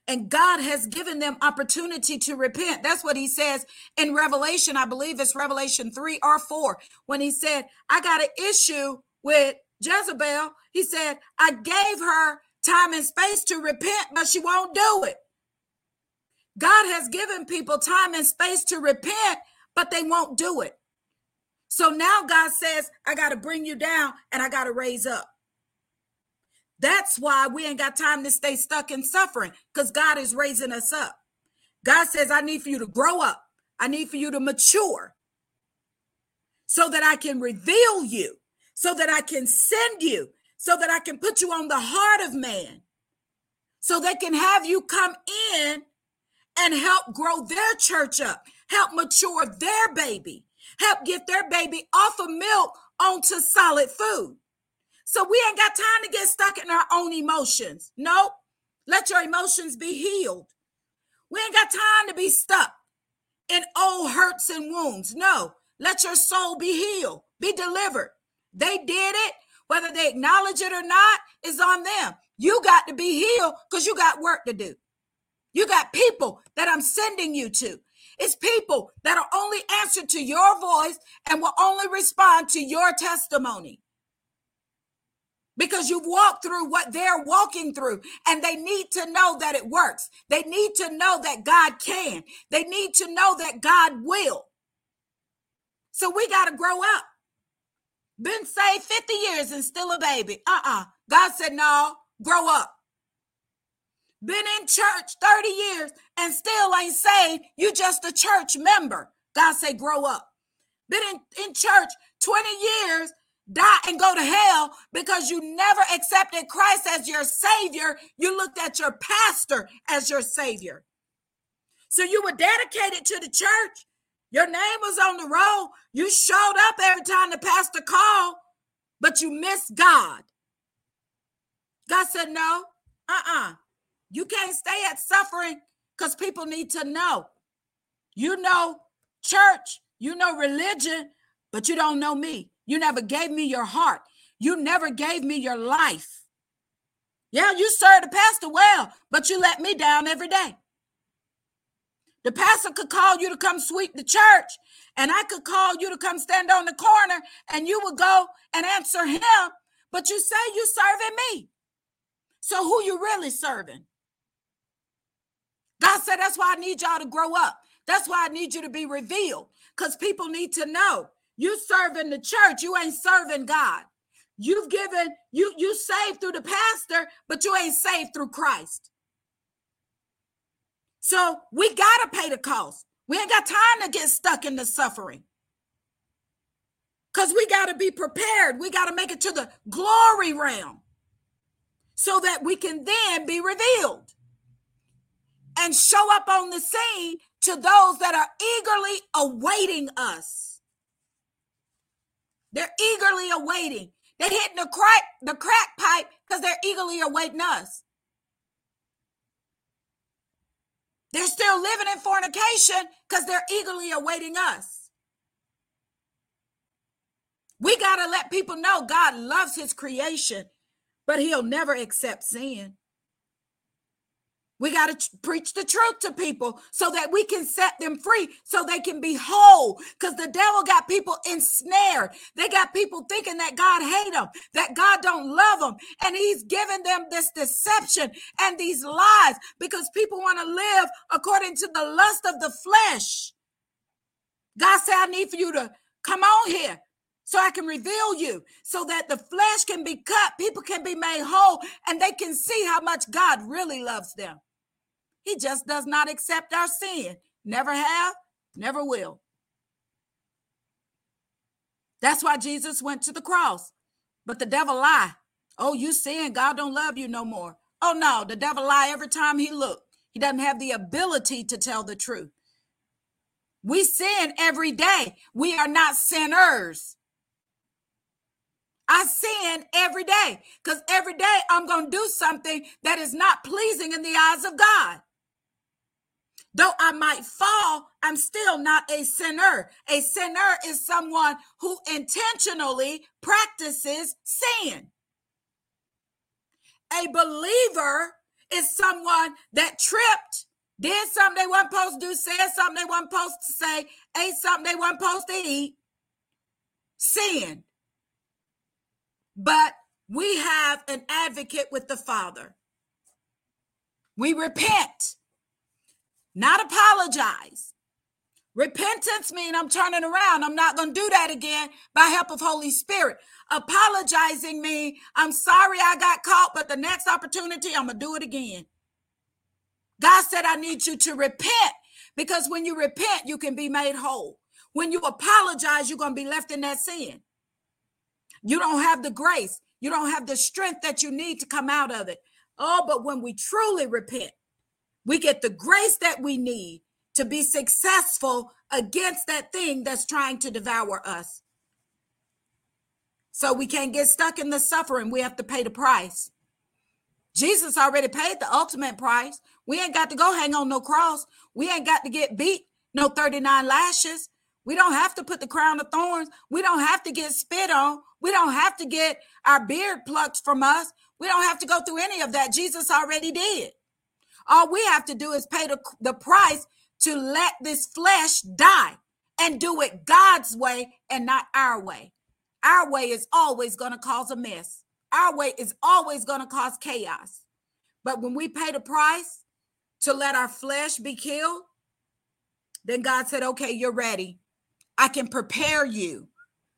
and God has given them opportunity to repent. That's what he says in Revelation. I believe it's Revelation 3 or 4 when he said, I got an issue with Jezebel. He said, I gave her time and space to repent, but she won't do it. God has given people time and space to repent, but they won't do it. So now God says, I got to bring you down and I got to raise up. That's why we ain't got time to stay stuck in suffering because God is raising us up. God says, I need for you to grow up, I need for you to mature so that I can reveal you, so that I can send you, so that I can put you on the heart of man, so they can have you come in and help grow their church up, help mature their baby, help get their baby off of milk onto solid food. So we ain't got time to get stuck in our own emotions. Nope. Let your emotions be healed. We ain't got time to be stuck in old hurts and wounds. No. Let your soul be healed, be delivered. They did it. Whether they acknowledge it or not is on them. You got to be healed because you got work to do. You got people that I'm sending you to. It's people that will only answer to your voice and will only respond to your testimony because you've walked through what they're walking through and they need to know that it works. They need to know that God can. They need to know that God will. So we got to grow up. Been saved 50 years and still a baby. Uh uh God said, no, grow up. Been in church 30 years and still ain't saved. You just a church member. God said, grow up. Been in, in church 20 years die and go to hell because you never accepted Christ as your savior. You looked at your pastor as your savior. So you were dedicated to the church. Your name was on the roll. You showed up every time the pastor called, but you missed God. God said, No, uh uh-uh. uh You can't stay at suffering because people need to know. You know church, you know religion, but you don't know me. You never gave me your heart. You never gave me your life. Yeah, you served the pastor well, but you let me down every day. The pastor could call you to come sweep the church, and I could call you to come stand on the corner, and you would go and answer him, but you say you serving me. So who you really serving? God said that's why I need y'all to grow up. That's why I need you to be revealed because people need to know you serving the church, you ain't serving God. You've given, you you saved through the pastor, but you ain't saved through Christ. So we gotta pay the cost. We ain't got time to get stuck in the suffering. Because we gotta be prepared. We gotta make it to the glory realm so that we can then be revealed and show up on the scene to those that are eagerly awaiting us. They're eagerly awaiting. They're hitting the crack, the crack pipe because they're eagerly awaiting us. They're still living in fornication because they're eagerly awaiting us. We got to let people know God loves his creation, but he'll never accept sin. We got to preach the truth to people so that we can set them free so they can be whole because the devil got people ensnared. They got people thinking that God hate them, that God don't love them. And he's giving them this deception and these lies because people want to live according to the lust of the flesh. God said, I need for you to come on here so I can reveal you so that the flesh can be cut, people can be made whole, and they can see how much God really loves them. He just does not accept our sin. Never have, never will. That's why Jesus went to the cross. But the devil lie. Oh, you sin, God don't love you no more. Oh no, the devil lie every time he look. He doesn't have the ability to tell the truth. We sin every day. We are not sinners. I sin every day because every day I'm going to do something that is not pleasing in the eyes of God. Though I might fall, I'm still not a sinner. A sinner is someone who intentionally practices sin. A believer is someone that tripped, did something they weren't supposed to do, said something they weren't supposed to say, ate something they weren't supposed to eat, sin. But we have an advocate with the Father. We repent not apologize. Repentance means I'm turning around. I'm not going to do that again by help of Holy Spirit. Apologizing means I'm sorry I got caught, but the next opportunity I'm going to do it again. God said, I need you to repent because when you repent, you can be made whole. When you apologize, you're going to be left in that sin. You don't have the grace, you don't have the strength that you need to come out of it. Oh, but when we truly repent, we get the grace that we need to be successful against that thing that's trying to devour us. So we can't get stuck in the suffering. We have to pay the price. Jesus already paid the ultimate price. We ain't got to go hang on no cross. We ain't got to get beat no 39 lashes. We don't have to put the crown of thorns. We don't have to get spit on. We don't have to get our beard plucked from us. We don't have to go through any of that. Jesus already did. All we have to do is pay the, the price to let this flesh die and do it God's way and not our way. Our way is always going to cause a mess. Our way is always going to cause chaos. But when we pay the price to let our flesh be killed, then God said, okay, you're ready. I can prepare you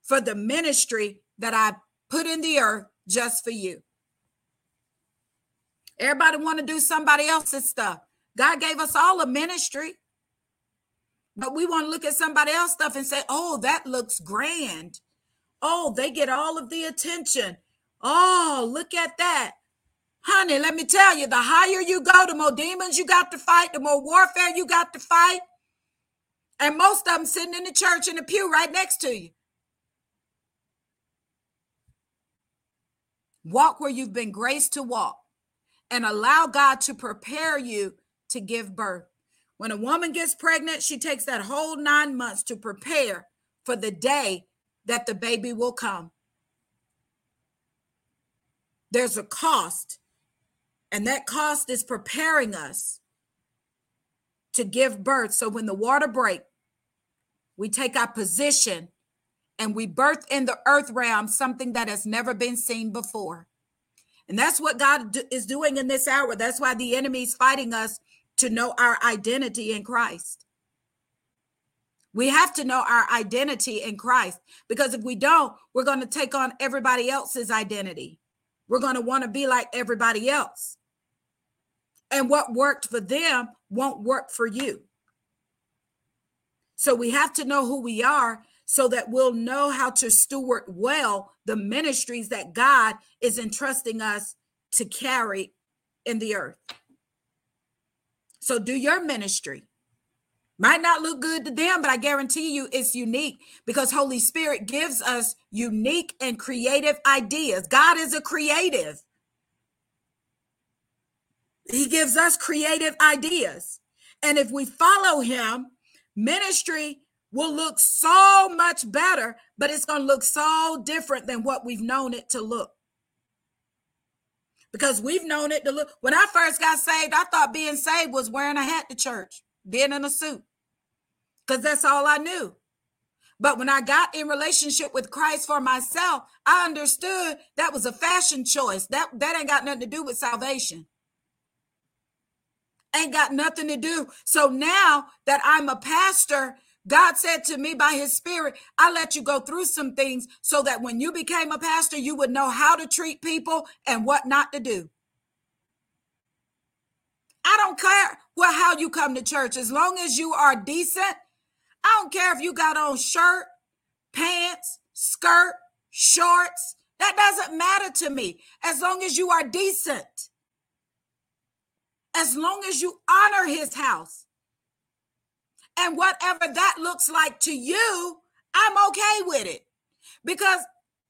for the ministry that I put in the earth just for you. Everybody want to do somebody else's stuff. God gave us all a ministry. But we want to look at somebody else's stuff and say, oh, that looks grand. Oh, they get all of the attention. Oh, look at that. Honey, let me tell you, the higher you go, the more demons you got to fight, the more warfare you got to fight. And most of them sitting in the church in the pew right next to you. Walk where you've been graced to walk and allow God to prepare you to give birth. When a woman gets pregnant, she takes that whole nine months to prepare for the day that the baby will come. There's a cost, and that cost is preparing us to give birth. So when the water break, we take our position and we birth in the earth realm something that has never been seen before. And that's what God is doing in this hour. That's why the enemy is fighting us to know our identity in Christ. We have to know our identity in Christ because if we don't, we're going to take on everybody else's identity. We're going to want to be like everybody else. And what worked for them won't work for you. So we have to know who we are so that we'll know how to steward well the ministries that God is entrusting us to carry in the earth. So do your ministry. Might not look good to them, but I guarantee you it's unique because Holy Spirit gives us unique and creative ideas. God is a creative. He gives us creative ideas. And if we follow him, ministry will look so much better, but it's going to look so different than what we've known it to look. Because we've known it to look. When I first got saved, I thought being saved was wearing a hat to church, being in a suit, because that's all I knew. But when I got in relationship with Christ for myself, I understood that was a fashion choice. That that ain't got nothing to do with salvation ain't got nothing to do. So now that I'm a pastor, God said to me by his spirit, I let you go through some things so that when you became a pastor, you would know how to treat people and what not to do. I don't care well how you come to church as long as you are decent. I don't care if you got on shirt, pants, skirt, shorts. That doesn't matter to me as long as you are decent as long as you honor his house. And whatever that looks like to you, I'm okay with it because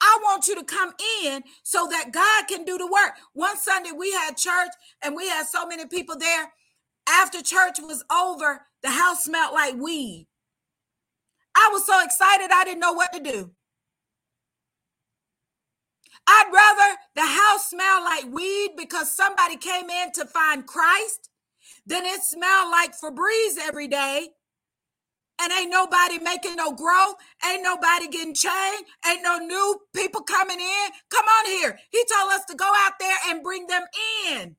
I want you to come in so that God can do the work. One Sunday we had church and we had so many people there. After church was over, the house smelled like weed. I was so excited I didn't know what to do. I'd rather the house smell like weed because somebody came in to find Christ than it smell like Febreze every day. And ain't nobody making no growth. Ain't nobody getting changed. Ain't no new people coming in. Come on here. He told us to go out there and bring them in.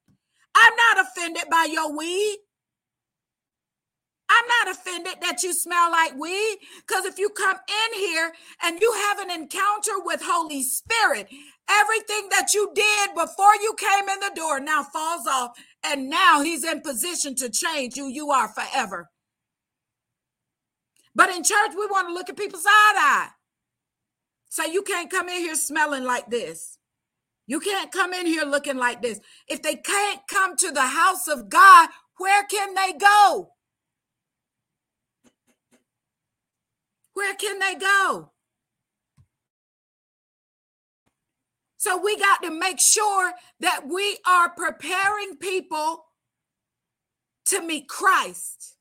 I'm not offended by your weed. I'm not offended that you smell like weed because if you come in here and you have an encounter with Holy Spirit, everything that you did before you came in the door now falls off and now he's in position to change who you are forever. But in church, we want to look at people's side eye. So you can't come in here smelling like this. You can't come in here looking like this. If they can't come to the house of God, where can they go? Where can they go? So we got to make sure that we are preparing people to meet Christ.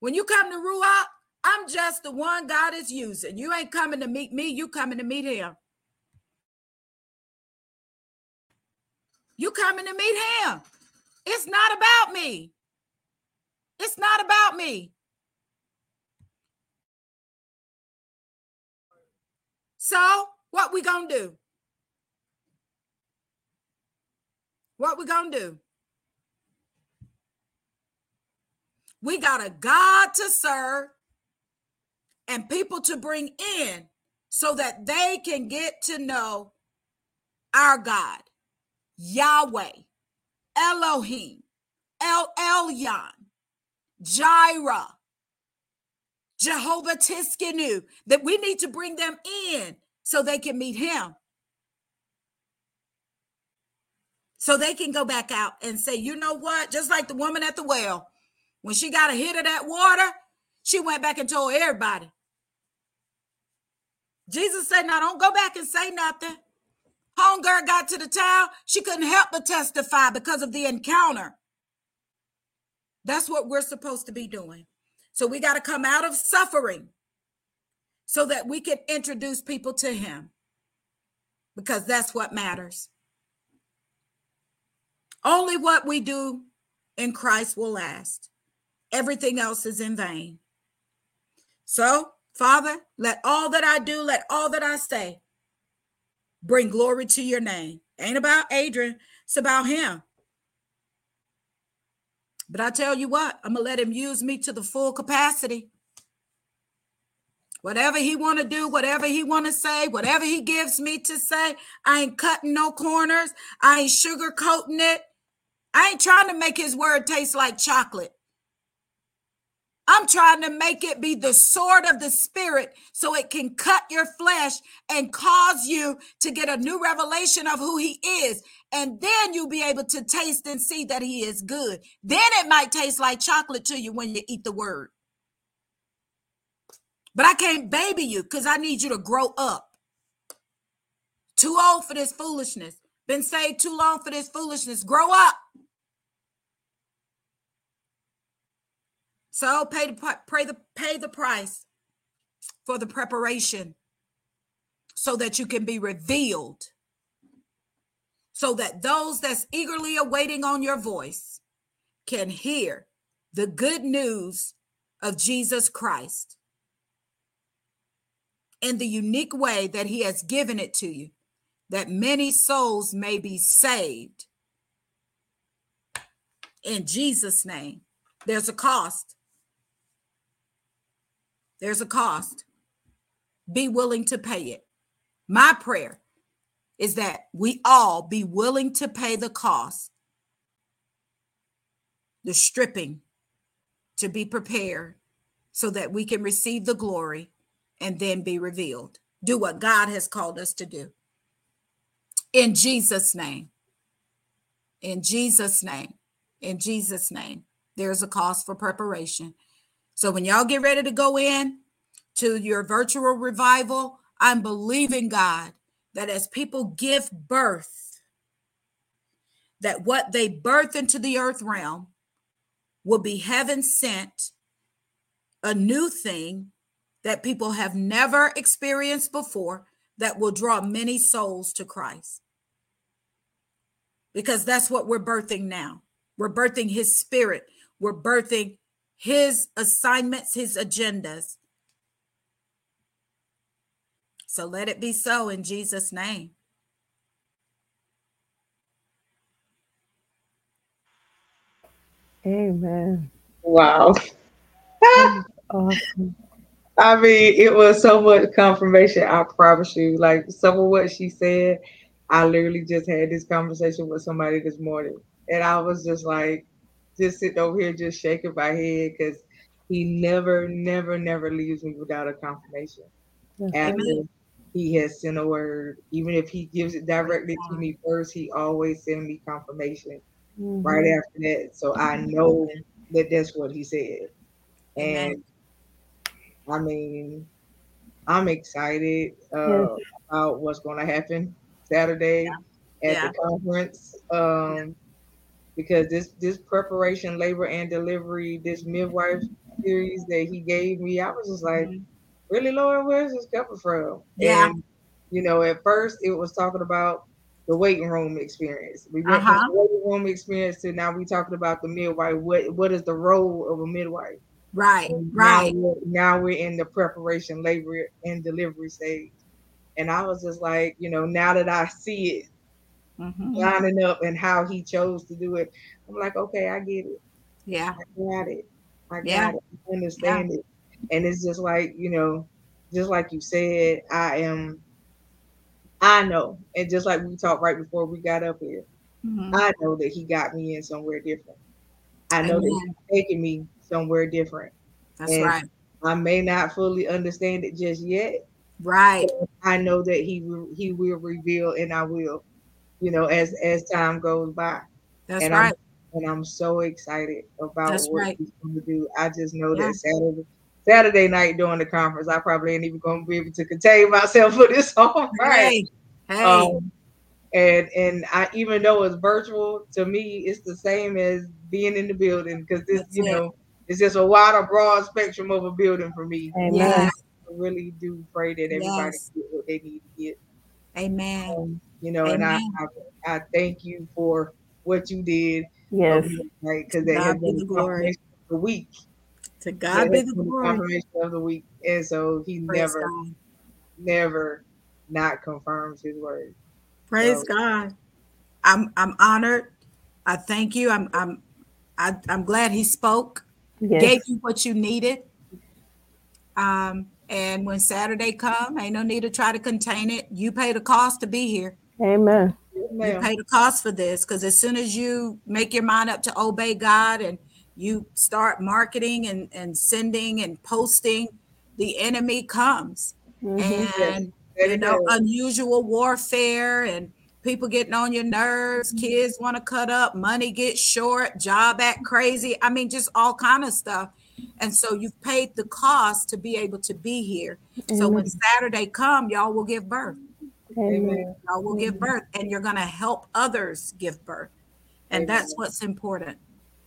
When you come to Ruach, I'm just the one God is using. You ain't coming to meet me, you coming to meet him. You coming to meet him. It's not about me. It's not about me. So, what we going to do? What we going to do? We got a God to serve and people to bring in so that they can get to know our God, Yahweh, Elohim, El Elyon, Jireh, Jehovah Tsidkenu, that we need to bring them in so they can meet him. So they can go back out and say, you know what? Just like the woman at the well, when she got a hit of that water, she went back and told everybody. Jesus said, now don't go back and say nothing. Homegirl got to the town. She couldn't help but testify because of the encounter. That's what we're supposed to be doing. So we got to come out of suffering so that we can introduce people to Him because that's what matters. Only what we do in Christ will last. Everything else is in vain. So, Father, let all that I do, let all that I say bring glory to your name. Ain't about Adrienne, it's about him. But I tell you what, I'm gonna let him use me to the full capacity. Whatever he want to do, whatever he want to say, whatever he gives me to say, I ain't cutting no corners. I ain't sugarcoating it. I ain't trying to make his word taste like chocolate. I'm trying to make it be the sword of the spirit so it can cut your flesh and cause you to get a new revelation of who he is. And then you'll be able to taste and see that he is good. Then it might taste like chocolate to you when you eat the word. But I can't baby you because I need you to grow up. Too old for this foolishness. Been saved too long for this foolishness. Grow up. So pay the pay the pay the price for the preparation so that you can be revealed. So that those that's eagerly awaiting on your voice can hear the good news of Jesus Christ in the unique way that he has given it to you, that many souls may be saved. In Jesus' name, there's a cost. There's a cost. Be willing to pay it. My prayer is that we all be willing to pay the cost, the stripping, to be prepared so that we can receive the glory and then be revealed. Do what God has called us to do. In Jesus' name. In Jesus' name. In Jesus' name. There's a cost for preparation. So when y'all get ready to go in to your virtual revival, I'm believing God that as people give birth, that what they birth into the earth realm will be heaven sent, a new thing that people have never experienced before that will draw many souls to Christ. Because that's what we're birthing now. We're birthing his spirit. We're birthing his assignments, his agendas. So let it be so in Jesus' name. Amen. Wow. awesome. I mean, it was so much confirmation. I promise you. Like some of what she said, I literally just had this conversation with somebody this morning, and I was just like, just sitting over here, just shaking my head because he never, never, never leaves me without a confirmation. After he has sent a word, even if he gives it directly to me first, he always sends me confirmation mm-hmm. right after that, so I know that that's what he said. And I mean, I'm excited uh, about what's going to happen Saturday yeah. at yeah. the conference. Um, yeah. Because this this preparation, labor and delivery, this midwife series that he gave me, I was just like, mm-hmm. really, Lord, where's this coming from? Yeah. And, you know, at first it was talking about the waiting room experience. We went uh-huh. from the waiting room experience to now we talking about the midwife. What what is the role of a midwife? Right, and right. Now we're, now we're in the preparation, labor, and delivery stage. And I was just like, you know, now that I see it mm-hmm. lining up and how he chose to do it, I'm like, okay, I get it. Yeah. I got it. I got yeah. it. I understand yeah. it. And it's just like, you know, just like you said, I am, I know. And just like we talked right before we got up here, mm-hmm. I know that he got me in somewhere different. I know Amen. that he's taking me somewhere different. That's and right. I may not fully understand it just yet. Right. I know that he will he will reveal and I will, you know, as as time goes by. That's and right. I'm, and I'm so excited about That's what right. he's going to do. I just know yeah. that Saturday Saturday night during the conference, I probably ain't even going to be able to contain myself for this whole right. Hey. hey. Um, and and I even though it's virtual, to me it's the same as being in the building because this, That's you it. know, it's just a wider, broad spectrum of a building for me. Amen. Yes. I really do pray that everybody yes. get what they need to get. Amen. Um, you know, Amen. and I, I, I thank you for what you did. Yes. Right, because that has been the glory of the week. To God be the glory. Confirmation of the week, and so He Praise never, God. never not confirms His word. Praise so, God. I'm I'm honored. I thank you. I'm I'm I, am i am glad He spoke yes. gave you what you needed. Um, and when Saturday come, ain't no need to try to contain it. You pay the cost to be here. Amen. You pay the cost for this because as soon as you make your mind up to obey God and you start marketing and, and sending and posting, the enemy comes. Mm-hmm. And you know, unusual warfare and people getting on your nerves, mm-hmm. kids want to cut up, money gets short, job act crazy. I mean, just all kind of stuff. And so you've paid the cost to be able to be here. So when Saturday come, y'all will give birth. Amen. Y'all will give birth and you're going to help others give birth. And that's what's important.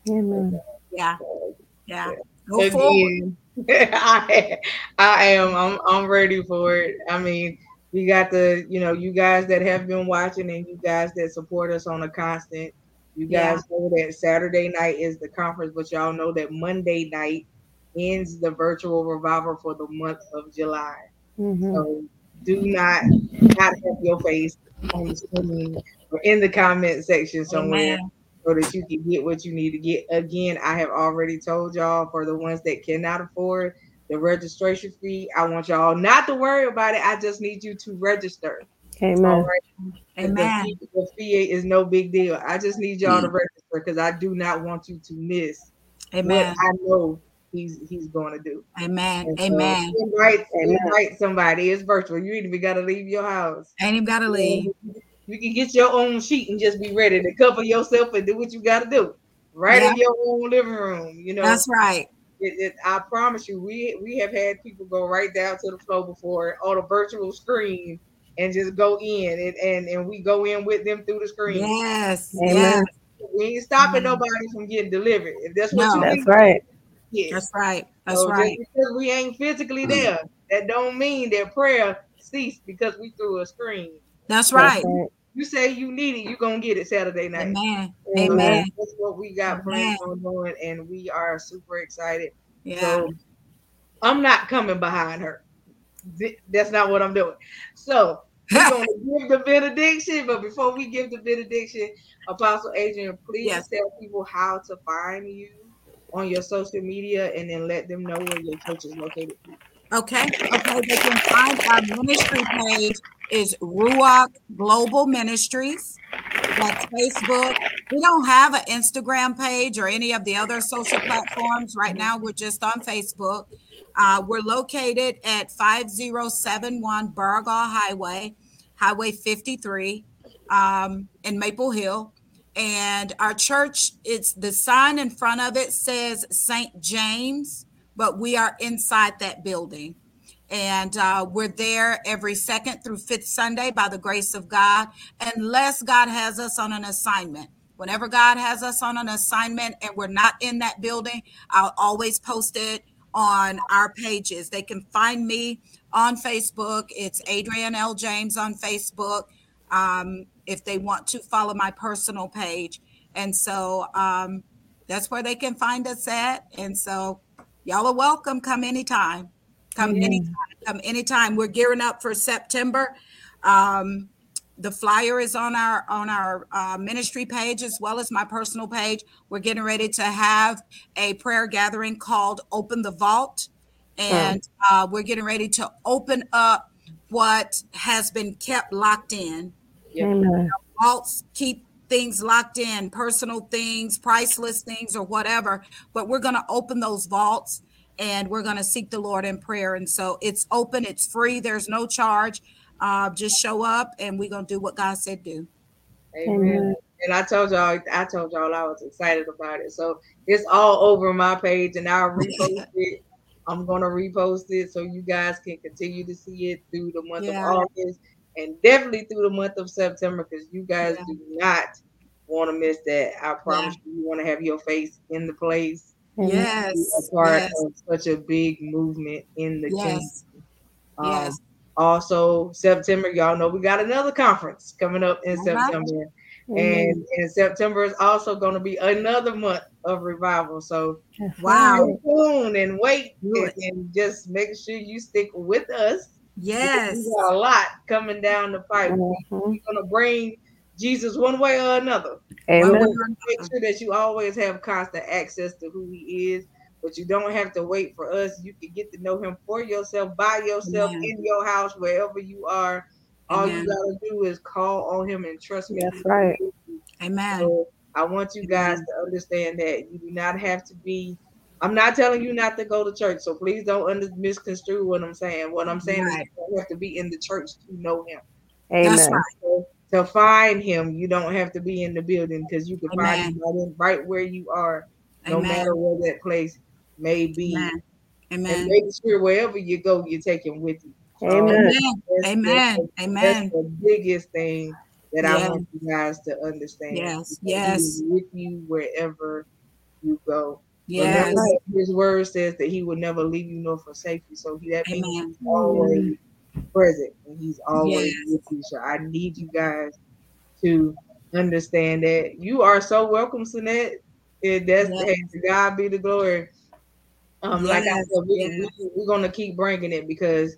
Amen. Yeah. Yeah. Go forward. Again, I, I am. I'm, I'm ready for it. I mean, we got the, you know, you guys that have been watching and you guys that support us on a constant. You guys know that Saturday night is the conference, but y'all know that Monday night ends the virtual revival for the month of July. Mhm. So do not not have your face on the screen or in the comment section somewhere Amen. so that you can get what you need to get. Again, I have already told y'all for the ones that cannot afford the registration fee, I want y'all not to worry about it. I just need you to register. All Amen. right. Amen. The fee, the fee is no big deal. I just need y'all to mm. register because I do not want you to miss Amen. what I know he's he's going to do. Amen. And so Amen. Invite, Amen. invite somebody. It's virtual. You ain't even got to leave your house. Ain't even got to leave. You can get your own sheet and just be ready to cover yourself and do what you got to do, right Yeah. in your own living room. You know, That's right. it, it, I promise you, we we have had people go right down to the floor before on a virtual screen and just go in and and, and we go in with them through the screen. Yes. Amen. Yes. We ain't stopping Mhm. nobody from getting delivered. If that's what No. you That's need, right. Yes. That's right. That's So right. Just because we ain't physically mm. there, that don't mean that prayer ceased because we through a screen. That's That's right. right. You say you need it, you're gonna get it Saturday night. Amen. Amen. Amen. That's what we got planned on doing, and we are super excited. Yeah. So I'm not coming behind her. That's not what I'm doing. So we're gonna give the benediction, but before we give the benediction, Apostle Adrienne, please Yes. tell people how to find you on your social media, and then let them know where your church is located. Okay. Okay. They can find our ministry page is Ruach Global Ministries. That's Facebook. We don't have an Instagram page or any of the other social platforms right now. We're just on Facebook. Uh, we're located at 5071 Burgaw Highway, Highway 53 um, in Maple Hill. And our church, it's the sign in front of it says St. James, but we are inside that building. And uh, we're there every second through fifth Sunday by the grace of God, unless God has us on an assignment. Whenever God has us on an assignment and we're not in that building, I'll always post it on our pages. They can find me on Facebook. It's Adrienne L. James on Facebook. Um, if they want to follow my personal page. And so um, that's where they can find us at. And so y'all are welcome. Come anytime. Come Amen. anytime. Come anytime. We're gearing up for September. Um, the flyer is on our on our uh, ministry page as well as my personal page. We're getting ready to have a prayer gathering called "Open the Vault," and uh, we're getting ready to open up what has been kept locked in Amen. vaults keep things locked in, personal things, priceless things, or whatever. But we're going to open those vaults and we're going to seek the Lord in prayer. And so it's open, it's free, there's no charge. Uh, just show up and we're going to do what God said do. Amen. Amen. And I told y'all, I told y'all I was excited about it. So it's all over my page, and I'll repost it. I'm gonna repost it so you guys can continue to see it through the month Yeah. of August and definitely through the month of September because you guys Yeah. do not want to miss that. I promise you, you want to have your face in the place. Amen. Yes. a part Yes. of such a big movement in the kingdom. Yes. Um, Yes. Also, September, y'all know we got another conference coming up in All right. September. Amen. And in September is also going to be another month of revival. So Wow. tuned and wait and, and just make sure you stick with us. Yes. We got a lot coming down the pipe. Mhm. We're going to bring Jesus one way or another. Amen. we're- Make sure that you always have constant access to who he is. But you don't have to wait for us. You can get to know him for yourself, by yourself, Amen. in your house, wherever you are. All Amen. you gotta do is call on him and trust me. That's right. Amen. So I want you mm-hmm. guys to understand that you do not have to be. I'm not telling you not to go to church, so please don't under, misconstrue what I'm saying. What I'm saying Right. is you don't have to be in the church to know him. That's Amen. right. So to find him, you don't have to be in the building because you can Amen. find him right, in- right where you are, no Amen. matter where that place may be. Amen. And make sure wherever you go, you take him with you. Amen. Amen. That's- Amen. That's, Amen. the biggest thing that I want you guys to understand. Yes, Because he yes. is with you wherever you go. Yes. Remember, his word says that he will never leave you nor forsake you. So he that means Amen. he's always present and he's always Yes. with you. So I need you guys to understand that you are so welcome, Sunette. And that's Yes. hey, to God be the glory. Um, like I said, we, yes. we, we're gonna keep bringing it because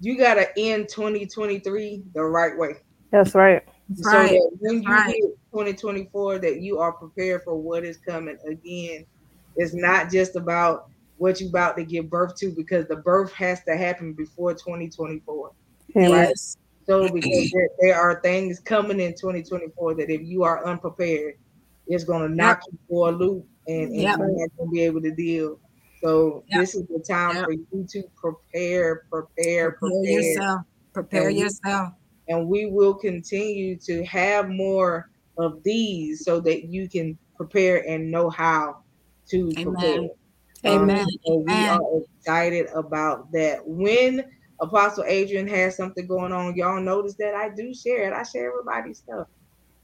you gotta end 2023 the right way. That's right. That's So that when you right. hit 2024, that you are prepared for what is coming again. It's not just about what you about to give birth to because the birth has to happen before 2024. Amen. Yes. So mm-hmm. because there, there are things coming in 2024 that if you are unprepared, it's gonna knock you for a loop and, and Yep. you're not gonna be able to deal. So Yep. this is the time Yep. for you to prepare, prepare, Prepare prepare. yourself. Prepare And yourself. And we will continue to have more of these so that you can prepare and know how to Amen. prepare. Amen. Um, so we Amen. are excited about that. When Apostle Adrienne has something going on, y'all notice that I do share it. I share everybody's stuff.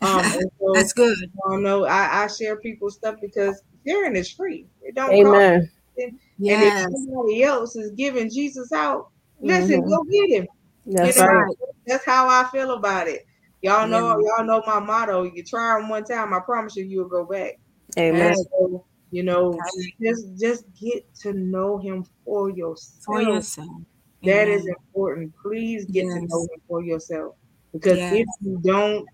Um, and so That's good. y'all know I, I share people's stuff because sharing is free. It don't cost. Amen. And Yes. if somebody else is giving Jesus out, listen, Mhm. go get him. That's You know, right. That's how I feel about it. Y'all know, Yeah. y'all know my motto. You try them one time, I promise you, you'll go back. Amen. So, you know, just just get to know him for yourself. For yourself. That Amen. is important. Please get to know him for yourself. Because Yes. if you don't,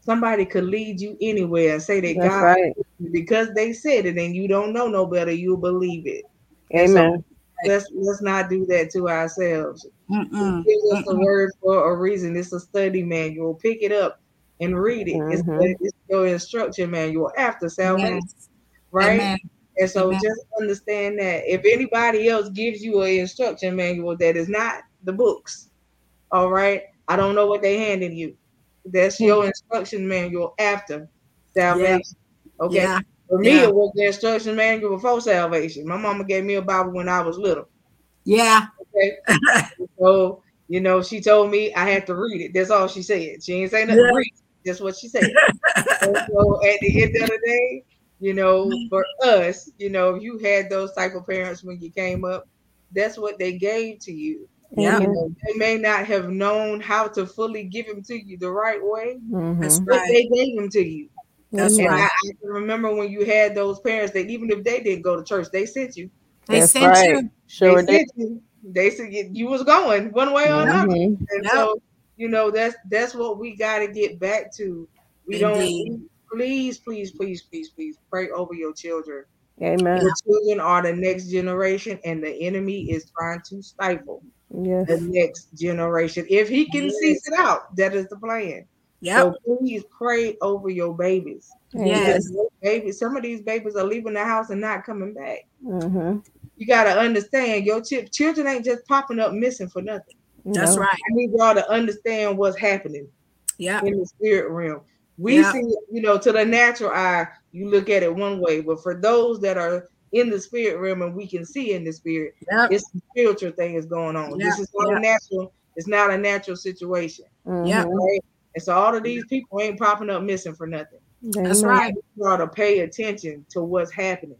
somebody could lead you anywhere and say that That's God right. because they said it and you don't know no better, you'll believe it. And so Amen. Let's let's not do that to ourselves. Mm-mm. Gives us the Mm-mm. word for a reason. It's a study manual. Pick it up and read it. It's, Mhm. it's your instruction manual after salvation, Yes. right? Amen. And so Amen. just understand that if anybody else gives you an instruction manual that is not the books, all right, I don't know what they handed you. That's your instruction manual after salvation. Okay. Yeah. For me, Yeah. it was the instruction manual before salvation. My mama gave me a Bible when I was little. Yeah. Okay. So, you know, she told me I had to read it. That's all she said. She ain't say nothing. Yeah. Read. That's what she said. So at the end of the day, you know, for us, you know, if you had those type of parents when you came up, that's what they gave to you. Yeah. You know, they may not have known how to fully give them to you the right way, That's Mhm. but right. they gave them to you. That's And I, right. I can remember when you had those parents that even if they didn't go to church, they sent you. They That's sent right. you. Sure they did. sent you. They said you, you was going one way or another. Mhm. And Yep. so, you know, that's that's what we got to get back to. We Indeed. don't please, please, please, please, please pray over your children. Amen. Your children are the next generation, and the enemy is trying to stifle Yes. the next generation. If he can cease it out, that is the plan. Yep. So please pray over your babies. Yes. Babies, some of these babies are leaving the house and not coming back. Mm-hmm. You got to understand your ch- children ain't just popping up missing for nothing. That's No. right. I need y'all to understand what's happening Yep. in the spirit realm. We Yeah. see, you know, to the natural eye, you look at it one way, but for those that are in the spirit realm and we can see in the spirit, Yep. it's spiritual things going on. Yeah, This is not yeah. a natural, it's not a natural situation. Yeah. Mhm. Right? And so all of these people ain't popping up missing for nothing. That's Amen. right. You ought to pay attention to what's happening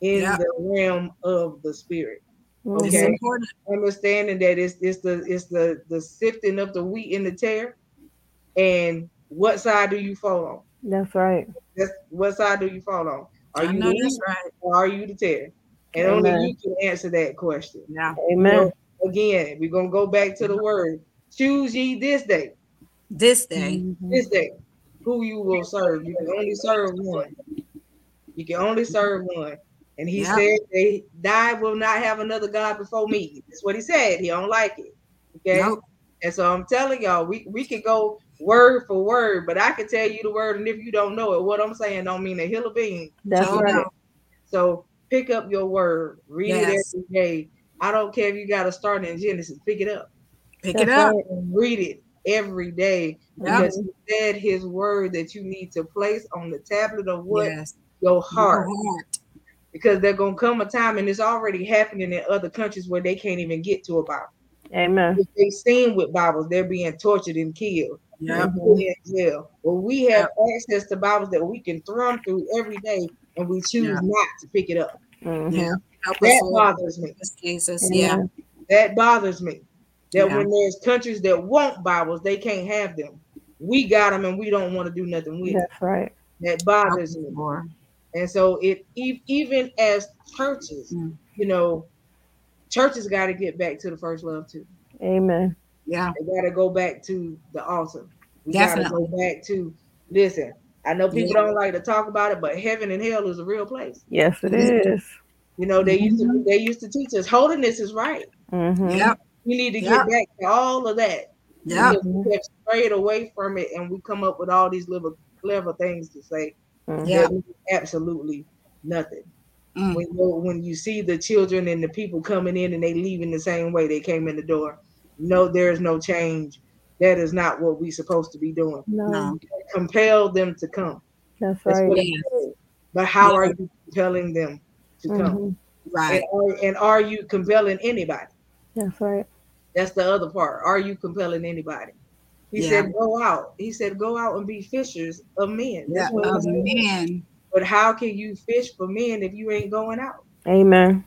in Yeah. the realm of the spirit. It's Okay. important. Understanding that it's it's the it's the the sifting of the wheat in the tare, and what side do you fall on? That's right. That's what side do you fall on? Are I you know the that's wheat right. or are you the tare? And Amen. only you can answer that question. Yeah. Amen. Again, we're gonna go back to the word. Choose ye this day, This day. Mhm. this day, who you will serve. You can only serve one. You can only serve one. And he Yeah. said, "They die will not have another God before me." That's what he said. He don't like it. Okay. Nope. And so I'm telling y'all, we, we could go word for word, but I can tell you the word, and if you don't know it, what I'm saying don't mean a hill of beans. That's So, right. So pick up your word, read Yes. it every day. I don't care if you got to start in Genesis, pick it up Pick That's it up. right. read it every day Yep. because he said his word that you need to place on the tablet of what Yes. your heart. Your heart. because there's gonna come a time, and it's already happening in other countries where they can't even get to a Bible. Amen. If they seen with Bibles, they're being tortured and killed. Yeah. in jail. Well, we have access to Bibles that we can thumb through every day, and we choose Yeah. not to pick it up. Mhm. Yeah. That bothers me. Jesus. Yeah. That bothers me. That Yeah. when there's countries that want Bibles, they can't have them. We got them, and we don't want to do nothing with it. That's right. That Help bothers us, me. Lord. And so it even as churches, Mm. you know, churches got to get back to the first love too. Amen. Yeah. They got to go back to the altar. We got to go back to listen. I know people Yeah. don't like to talk about it, but heaven and hell is a real place. Yes, it is. You know, they used Mm-hmm. to they used to teach us holiness is right. Mhm. Yep. We need to Yep. get back to all of that. Yeah, Because we have strayed away from it, and we come up with all these little clever things to say. Mhm. Yeah. absolutely nothing. Mm. When you, when you see the children and the people coming in and they leaving the same way they came in the door, no, there is no change. That is not what we're supposed to be doing. No, No. Compel them to come. that's That's right. what Yes. But how Yeah. are you compelling them to come? Mhm. Right. And, are, and are you compelling anybody? That's right. That's the other part. Are you compelling anybody? He Yeah. said, "Go out." He said, "Go out and be fishers of men." Yeah. That's what Of men. But how can you fish for men if you ain't going out? Amen.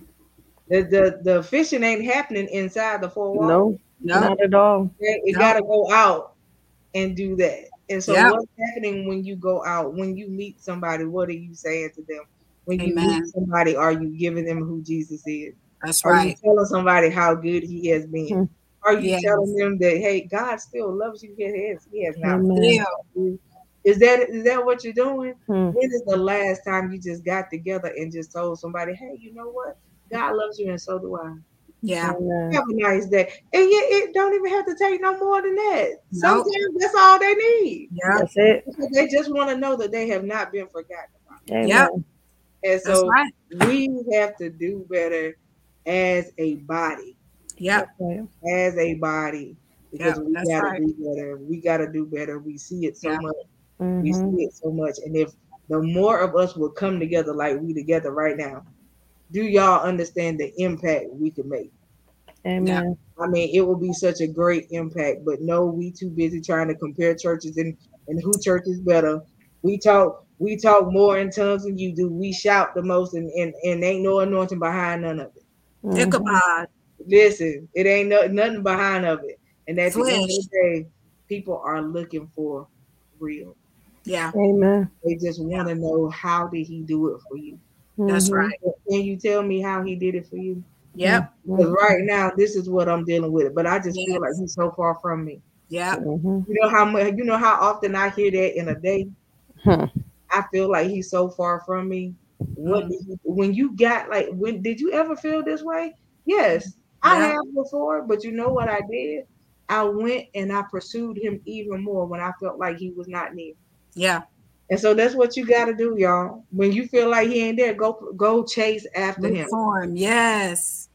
The the, the fishing ain't happening inside the four walls. No, No. not at all. It, it No. got to go out and do that. And so, Yeah. what's happening when you go out? When you meet somebody, what are you saying to them? When you meet somebody, are you giving them who Jesus is? That's Are right. you telling somebody how good He has been? Hmm. Are you Yes. telling them that hey, God still loves you? He has. He has not. Amen. Yeah. Is that is that what you're doing? Hmm. When is the last time you just got together and just told somebody, hey, you know what? God loves you and so do I. Yeah. Amen. Have a nice day. And yet it don't even have to take no more than that. Nope. Sometimes that's all they need. Yeah. That's it. Because They just want to know that they have not been forgotten about. Amen. And so right. we have to do better as a body. Yeah. As a body. Because Yep, we gotta right. do better. We gotta do better. We see it so Yeah. much. We Mhm. see it so much. And if the more of us will come together like we together right now, do y'all understand the impact we can make? Amen. I mean, it will be such a great impact, but no, we too busy trying to compare churches and, and who church is better. We talk we talk more in tongues than you do. We shout the most and, and, and ain't no anointing behind none of it. Mhm. Ichabod. Listen, it ain't no, nothing behind of it. And at the end of the day, people are looking for real. Yeah. Amen. They just want to know how did he do it for you? That's Mhm. right. Can you tell me how he did it for you? Yep. Because right now, this is what I'm dealing with. But I just feel like he's so far from me. Yep. Mhm. You know how much you know how often I hear that in a day? Hmm. I feel like he's so far from me. What you, mm-hmm. when you got like when did you ever feel this way? Yes, I Yeah. have before, but you know what I did? I went and I pursued him even more when I felt like he was not near. Yeah. And so that's what you got to do, y'all. When you feel like he ain't there, go go chase after Look him. for him. Yes.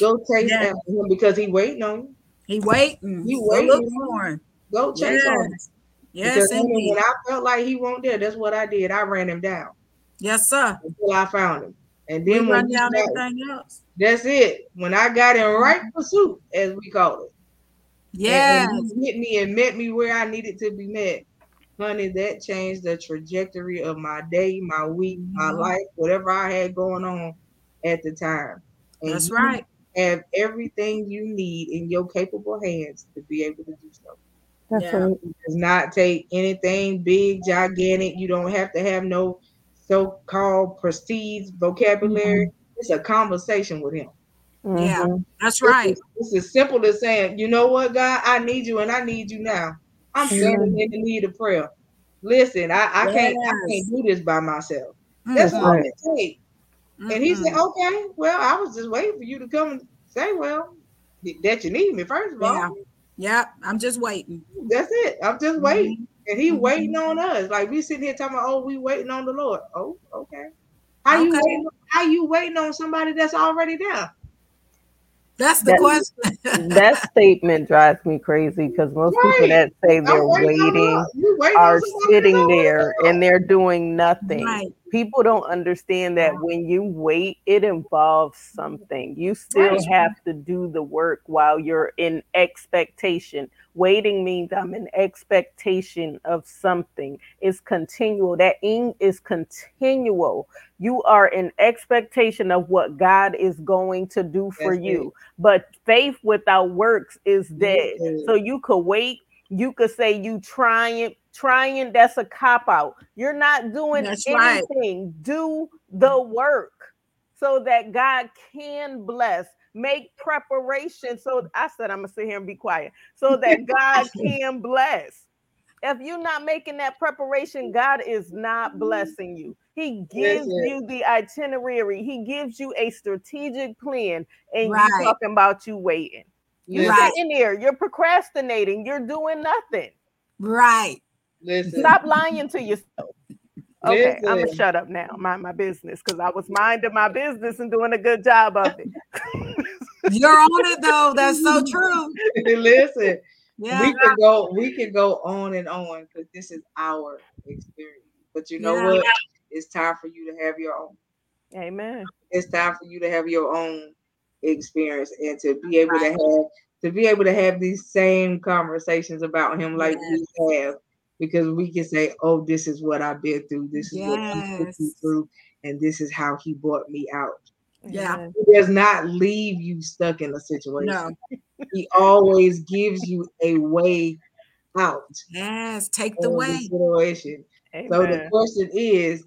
Go chase Yeah. after him because he waiting on you. He waiting. He waiting. look for him. Go chase on him. Yes. Yes, because indeed. when I felt like he won't there, that's what I did. I ran him down Yes, sir. until I found him. And We then when run we down got- everything else. that's it. When I got in right pursuit, as we call it, Yes. and, and he hit me and met me where I needed to be met, honey, that changed the trajectory of my day, my week, my Mhm. life, whatever I had going on at the time. And That's right. Have everything you need in your capable hands to be able to do so. That's Yeah. right. It does not take anything big, gigantic. You don't have to have no so-called prestige vocabulary. It's a conversation with him. Yeah. Mhm. That's right. It's, it's as simple as saying, you know what, God, I need you and I need you now. I'm Amen. standing in the need of prayer. Listen, I, I can't I can't do this by myself. That's Mhm. all right. it takes. And he said, Okay, well, I was just waiting for you to come and say, Well, that you need me, first of all. Yeah. Yep. I'm just waiting. That's it. I'm just waiting. And he Mhm. waiting on us. Like we sitting here talking about, oh, we waiting on the Lord. Oh, okay. How you waiting? How you waiting on somebody that's already there? That's the That- question. that statement drives me crazy because most people that say they're waiting waiting waiting are sitting there and they're doing nothing. right. people don't understand that when you wait, it involves something. You still Right. have to do the work while you're in expectation. Waiting means I'm in expectation of something. It's continual. That ing is continual. You are in expectation of what God is going to do for That's it. you. But faith without works is dead. Yes. So you could wait. You could say you trying, trying. That's a cop out. You're not doing That's right. anything. Do the work so that God can bless. Make preparation. So I said I'm gonna sit here and be quiet so that God can bless. If you're not making that preparation, God is not mm-hmm. blessing you. He gives you the itinerary. He gives you a strategic plan, and Right. you're talking about you waiting. You're Right. sitting there, you're procrastinating, you're doing nothing. Right. listen. Stop lying to yourself. Okay, I'm gonna shut up now. Mind my business because I was minding my business and doing a good job of it. You're on it though. That's so true. listen. Yeah. We can go. We can go on and on because this is our experience. But you know Yeah. what? It's time for you to have your own. Amen. It's time for you to have your own experience and to be able Right. to have to be able to have these same conversations about him like we have because we can say, "Oh, this is what I've been through. This is what he put me through, and this is how he brought me out." Yeah. He does not leave you stuck in a situation. No. He always gives you a way out Yes. Take the of way. situation. So the question is,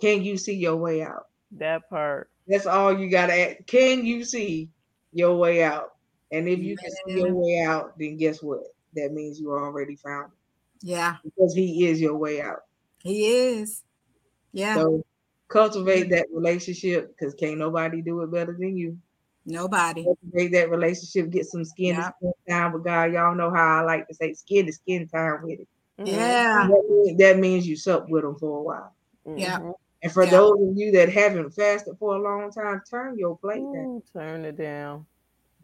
can you see your way out? That part. That's all you gotta ask. Can you see your way out? And if you can see your way out, then guess what? That means you already found it Yeah. because he is your way out. He is. Yeah. So cultivate that relationship because can't nobody do it better than you. Nobody. Cultivate that relationship, get some skin Yeah. to skin time with God. Y'all know how I like to say skin to skin time with it. Mhm. Yeah. That means, that means you sup with them for a while. Yeah. Mhm. And for Yeah. those of you that haven't fasted for a long time, turn your plate down. Ooh, turn it down.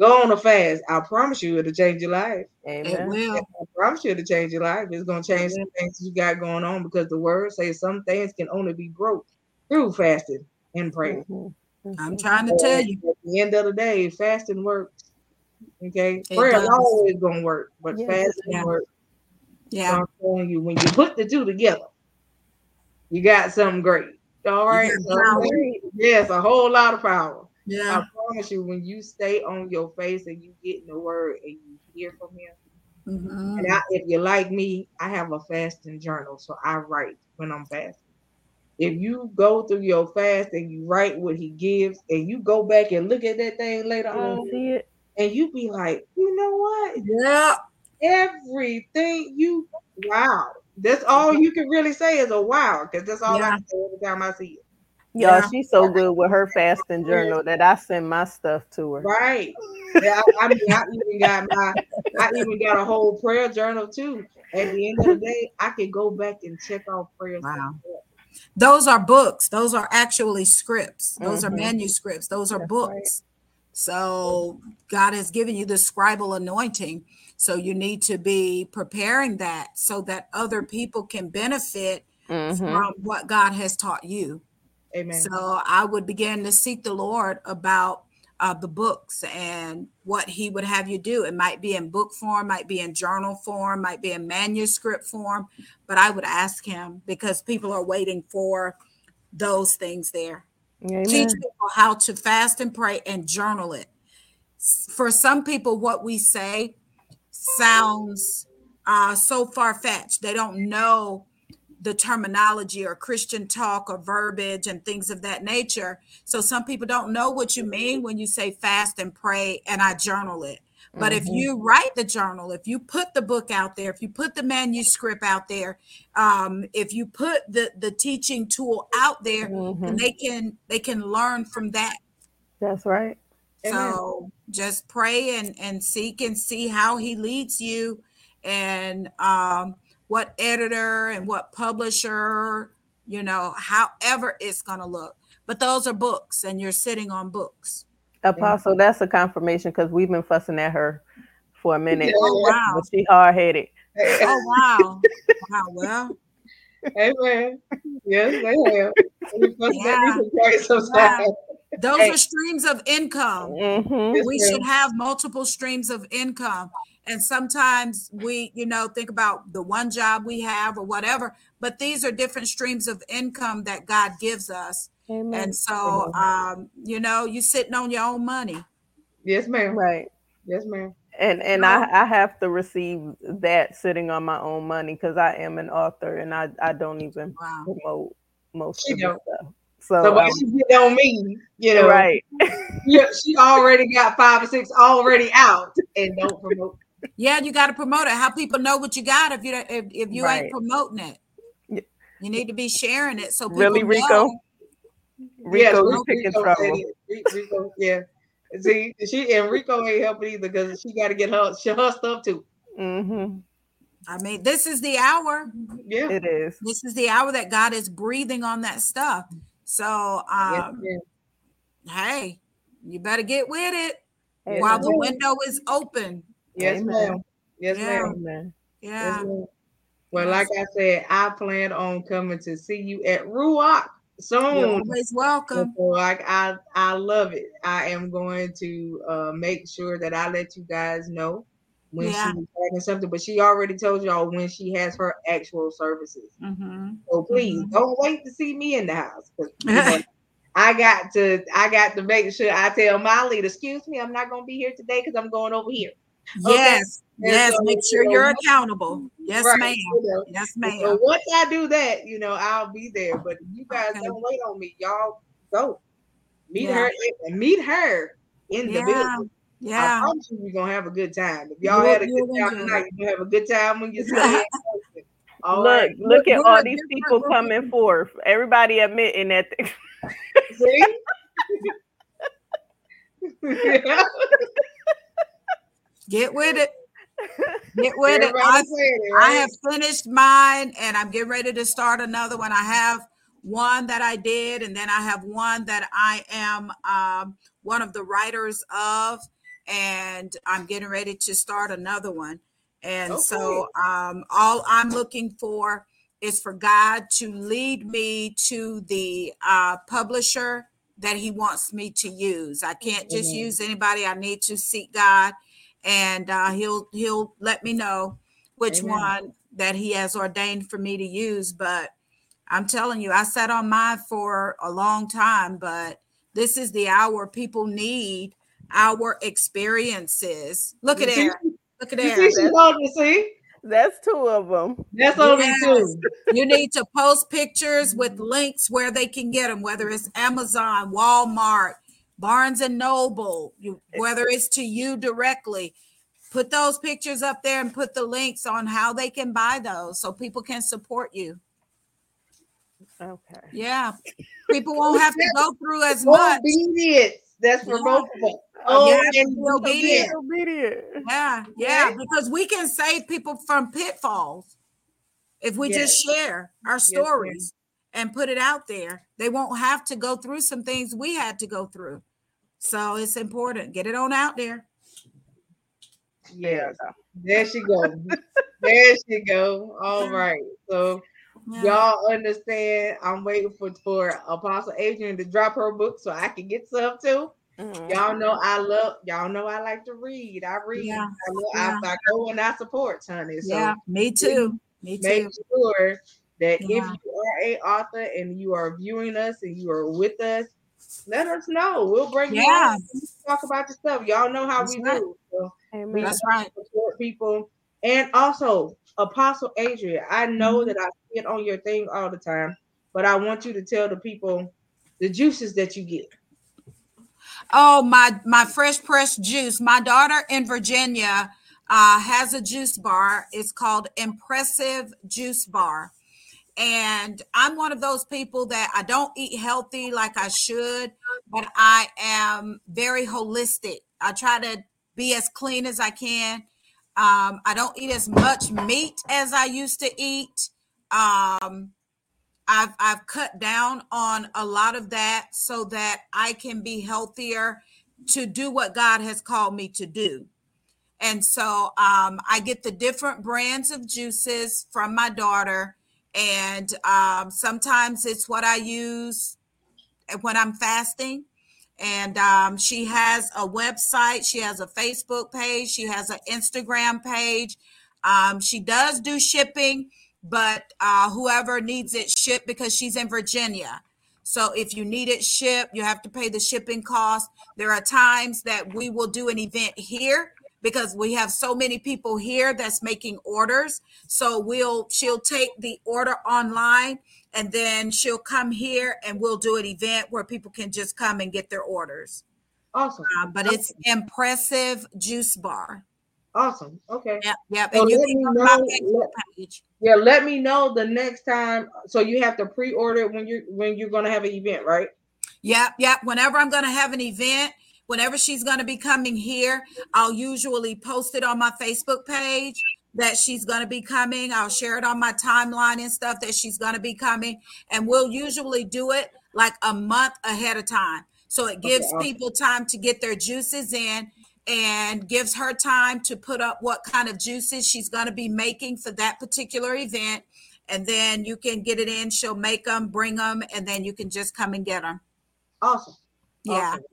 Go on a fast. I promise you it'll change your life. It Amen. will. I promise you it'll change your life. It's gonna change some things you got going on because the word says some things can only be broke through fasting and prayer. Mhm. I'm Mhm. trying to tell you. At the end of the day, fasting works. Okay, It prayer is does. always gonna work, but Yes. fasting Yeah. works. So Yeah. I'm telling you, when you put the two together, you got something great. All right. got So, power. yes, a whole lot of power. Yeah. I promise you, when you stay on your face and you get in the word and you hear from him, Mhm. and I, if you're like me, I have a fasting journal, so I write when I'm fasting. If you go through your fast and you write what he gives, and you go back and look at that thing later on, see it? and you be like, you know what? Yeah. Everything you wow. That's all you can really say is a wow, because that's all I Yeah. can say every time I see it. Y'all, Yeah. she's so good with her fasting journal that I send my stuff to her. Right. Yeah, I, I mean, I even got my, I even got a whole prayer journal too. At the end of the day, I can go back and check off prayers. Wow. Those are books. Those are actually scripts. Those Mhm. are manuscripts. Those are That's books. So God has given you the scribal anointing. So you need to be preparing that so that other people can benefit Mhm. from what God has taught you. Amen. So I would begin to seek the Lord about uh, the books and what He would have you do. It might be in book form, might be in journal form, might be in manuscript form, but I would ask Him because people are waiting for those things there. Amen. Teach people how to fast and pray and journal it. For some people, what we say sounds uh, so far fetched. They don't know the terminology or Christian talk or verbiage and things of that nature. So some people don't know what you mean when you say fast and pray and I journal it. But if Mhm. you write the journal, if you put the book out there, if you put the manuscript out there, um, if you put the the teaching tool out there, Mhm. then they can they can learn from that. That's right. Amen. So just pray and and seek and see how he leads you and um what editor and what publisher, you know, however it's going to look. But those are books and you're sitting on books. Apostle, that's a confirmation because we've been fussing at her for a minute. Oh wow. But she hard headed. Oh wow. Wow. Well, Amen. Yes, they have. Yeah. Yeah. Those Hey. are streams of income. Mhm. We ma'am. should have multiple streams of income and sometimes we you know think about the one job we have or whatever but these are different streams of income that god gives us Amen. and so um you know you're sitting on your own money Yes, ma'am. right. Yes, ma'am. And and I, I have to receive that sitting on my own money because I am an author and I, I don't even wow promote most She of don't. stuff. So, So, but um, she get on me, you know. right. Yeah, she already got five or six already out and don't promote. Yeah you got to promote it how people know what you got if you don't- if, if you Right. ain't promoting it you need to be sharing it so people Really, Rico? know. Rico, Yes, you picking Rico trouble. said it. Ri- Rico, yeah. See, she and Rico ain't helping either because she got to get her her stuff too. hmm i mean this is the hour Yeah. It is. this is the hour that god is breathing on that stuff so Yes, um ma'am. hey, you better get with it Amen. while the window is open. Yes, Amen. ma'am. Yes, Yeah. ma'am. Amen. Yes, Yeah. ma'am. Well, like I said, I plan on coming to see you at Ruach You're soon. always welcome. So, like I, I love it. I am going to uh, make sure that I let you guys know when Yeah. she's having something. But she already told y'all when she has her actual services. Mhm. So please Mhm. don't wait to see me in the house. you know, I got to, I got to make sure I tell my leader, excuse me, I'm not going to be here today because I'm going over here. Okay. Yes. And Yes. so, Make sure you know, you're accountable. Yes, right, ma'am. you know. Yes, ma'am. So once I do that, you know, I'll be there. But you guys Okay. don't wait on me, y'all go meet Yeah. her and meet her in the building. Yeah. I promise you, you're gonna have a good time. If y'all You'll- had a good time tonight, you're gonna have a good time when you. All look, right. look at We're all these people coming forth. Everybody admitting that. See? Get with it. Get with it. Everybody I, saying it, I have finished mine and I'm getting ready to start another one. I have one that I did, and then I have one that I am um, one of the writers of, and I'm getting ready to start another one. And so, um, all I'm looking for is for God to lead me to the uh, publisher that He wants me to use. I can't just Amen. use anybody. I need to seek God, and uh, He'll He'll let me know which Amen. one that He has ordained for me to use. But I'm telling you, I sat on mine for a long time, but this is the hour people need our experiences. Look at You see- there. Look at You see, she you, see? That's two of them. That's only Yes. two. You need to post pictures with links where they can get them, whether it's Amazon, Walmart, Barnes and Noble, you, whether it's to you directly. Put those pictures up there and put the links on how they can buy those so people can support you. Okay. Yeah. People won't have to go through as much. Obedience. That's for Yeah. both of us. Oh, You have oh, to and be obedient. Obedient. Yeah, yeah, because we can save people from pitfalls if we just share our ma'am. stories and put it out there. They won't have to go through some things we had to go through. So it's important. Get it on out there. Yes. There she goes. there she go. All right. So Yeah. y'all understand. I'm waiting for for Apostle Adrienne to drop her book so I can get some too. Mhm. Y'all know I love. Y'all know I like to read. I read. Yeah. I, lo- Yeah. I, I go and I support, honey. So yeah, me too. Me too. make too. sure that Yeah. if you are a author and you are viewing us and you are with us, let us know. We'll bring you Yeah. on. and Talk about your stuff. Y'all know how That's we right. do. So Amen. That's right. support people. And also, Apostle Adrienne, I know Mhm. that I see it on your thing all the time, but I want you to tell the people the juices that you get. Oh, my my fresh pressed juice. My daughter in Virginia uh, has a juice bar. It's called Impressive Juice Bar. And I'm one of those people that I don't eat healthy like I should, but I am very holistic. I try to be as clean as I can. Um, I don't eat as much meat as I used to eat. Um, I've I've cut down on a lot of that so that I can be healthier to do what God has called me to do. And so um, I get the different brands of juices from my daughter, and um, sometimes it's what I use when I'm fasting. And um, she has a website, she has a Facebook page, she has an Instagram page. Um, she does do shipping, but uh, whoever needs it shipped because she's in Virginia. So if you need it shipped, you have to pay the shipping cost. There are times that we will do an event here because we have so many people here that's making orders. So we'll she'll take the order online and then she'll come here and we'll do an event where people can just come and get their orders. Awesome. Uh, but awesome. it's impressive juice bar. Awesome. Okay. Yep. Yep. So and you can know, let. Yeah, let me know the next time. So you have to pre-order when you're when you're gonna have an event, right? Yep, yep. Whenever I'm gonna have an event, whenever she's gonna be coming here, I'll usually post it on my Facebook page that she's going to be coming. I'll share it on my timeline and stuff that she's going to be coming. And we'll usually do it like a month ahead of time. So it gives okay, people time to get their juices in and gives her time to put up what kind of juices she's going to be making for that particular event. And then you can get it in. She'll make them, bring them, and then you can just come and get them. Awesome. Yeah. Awesome.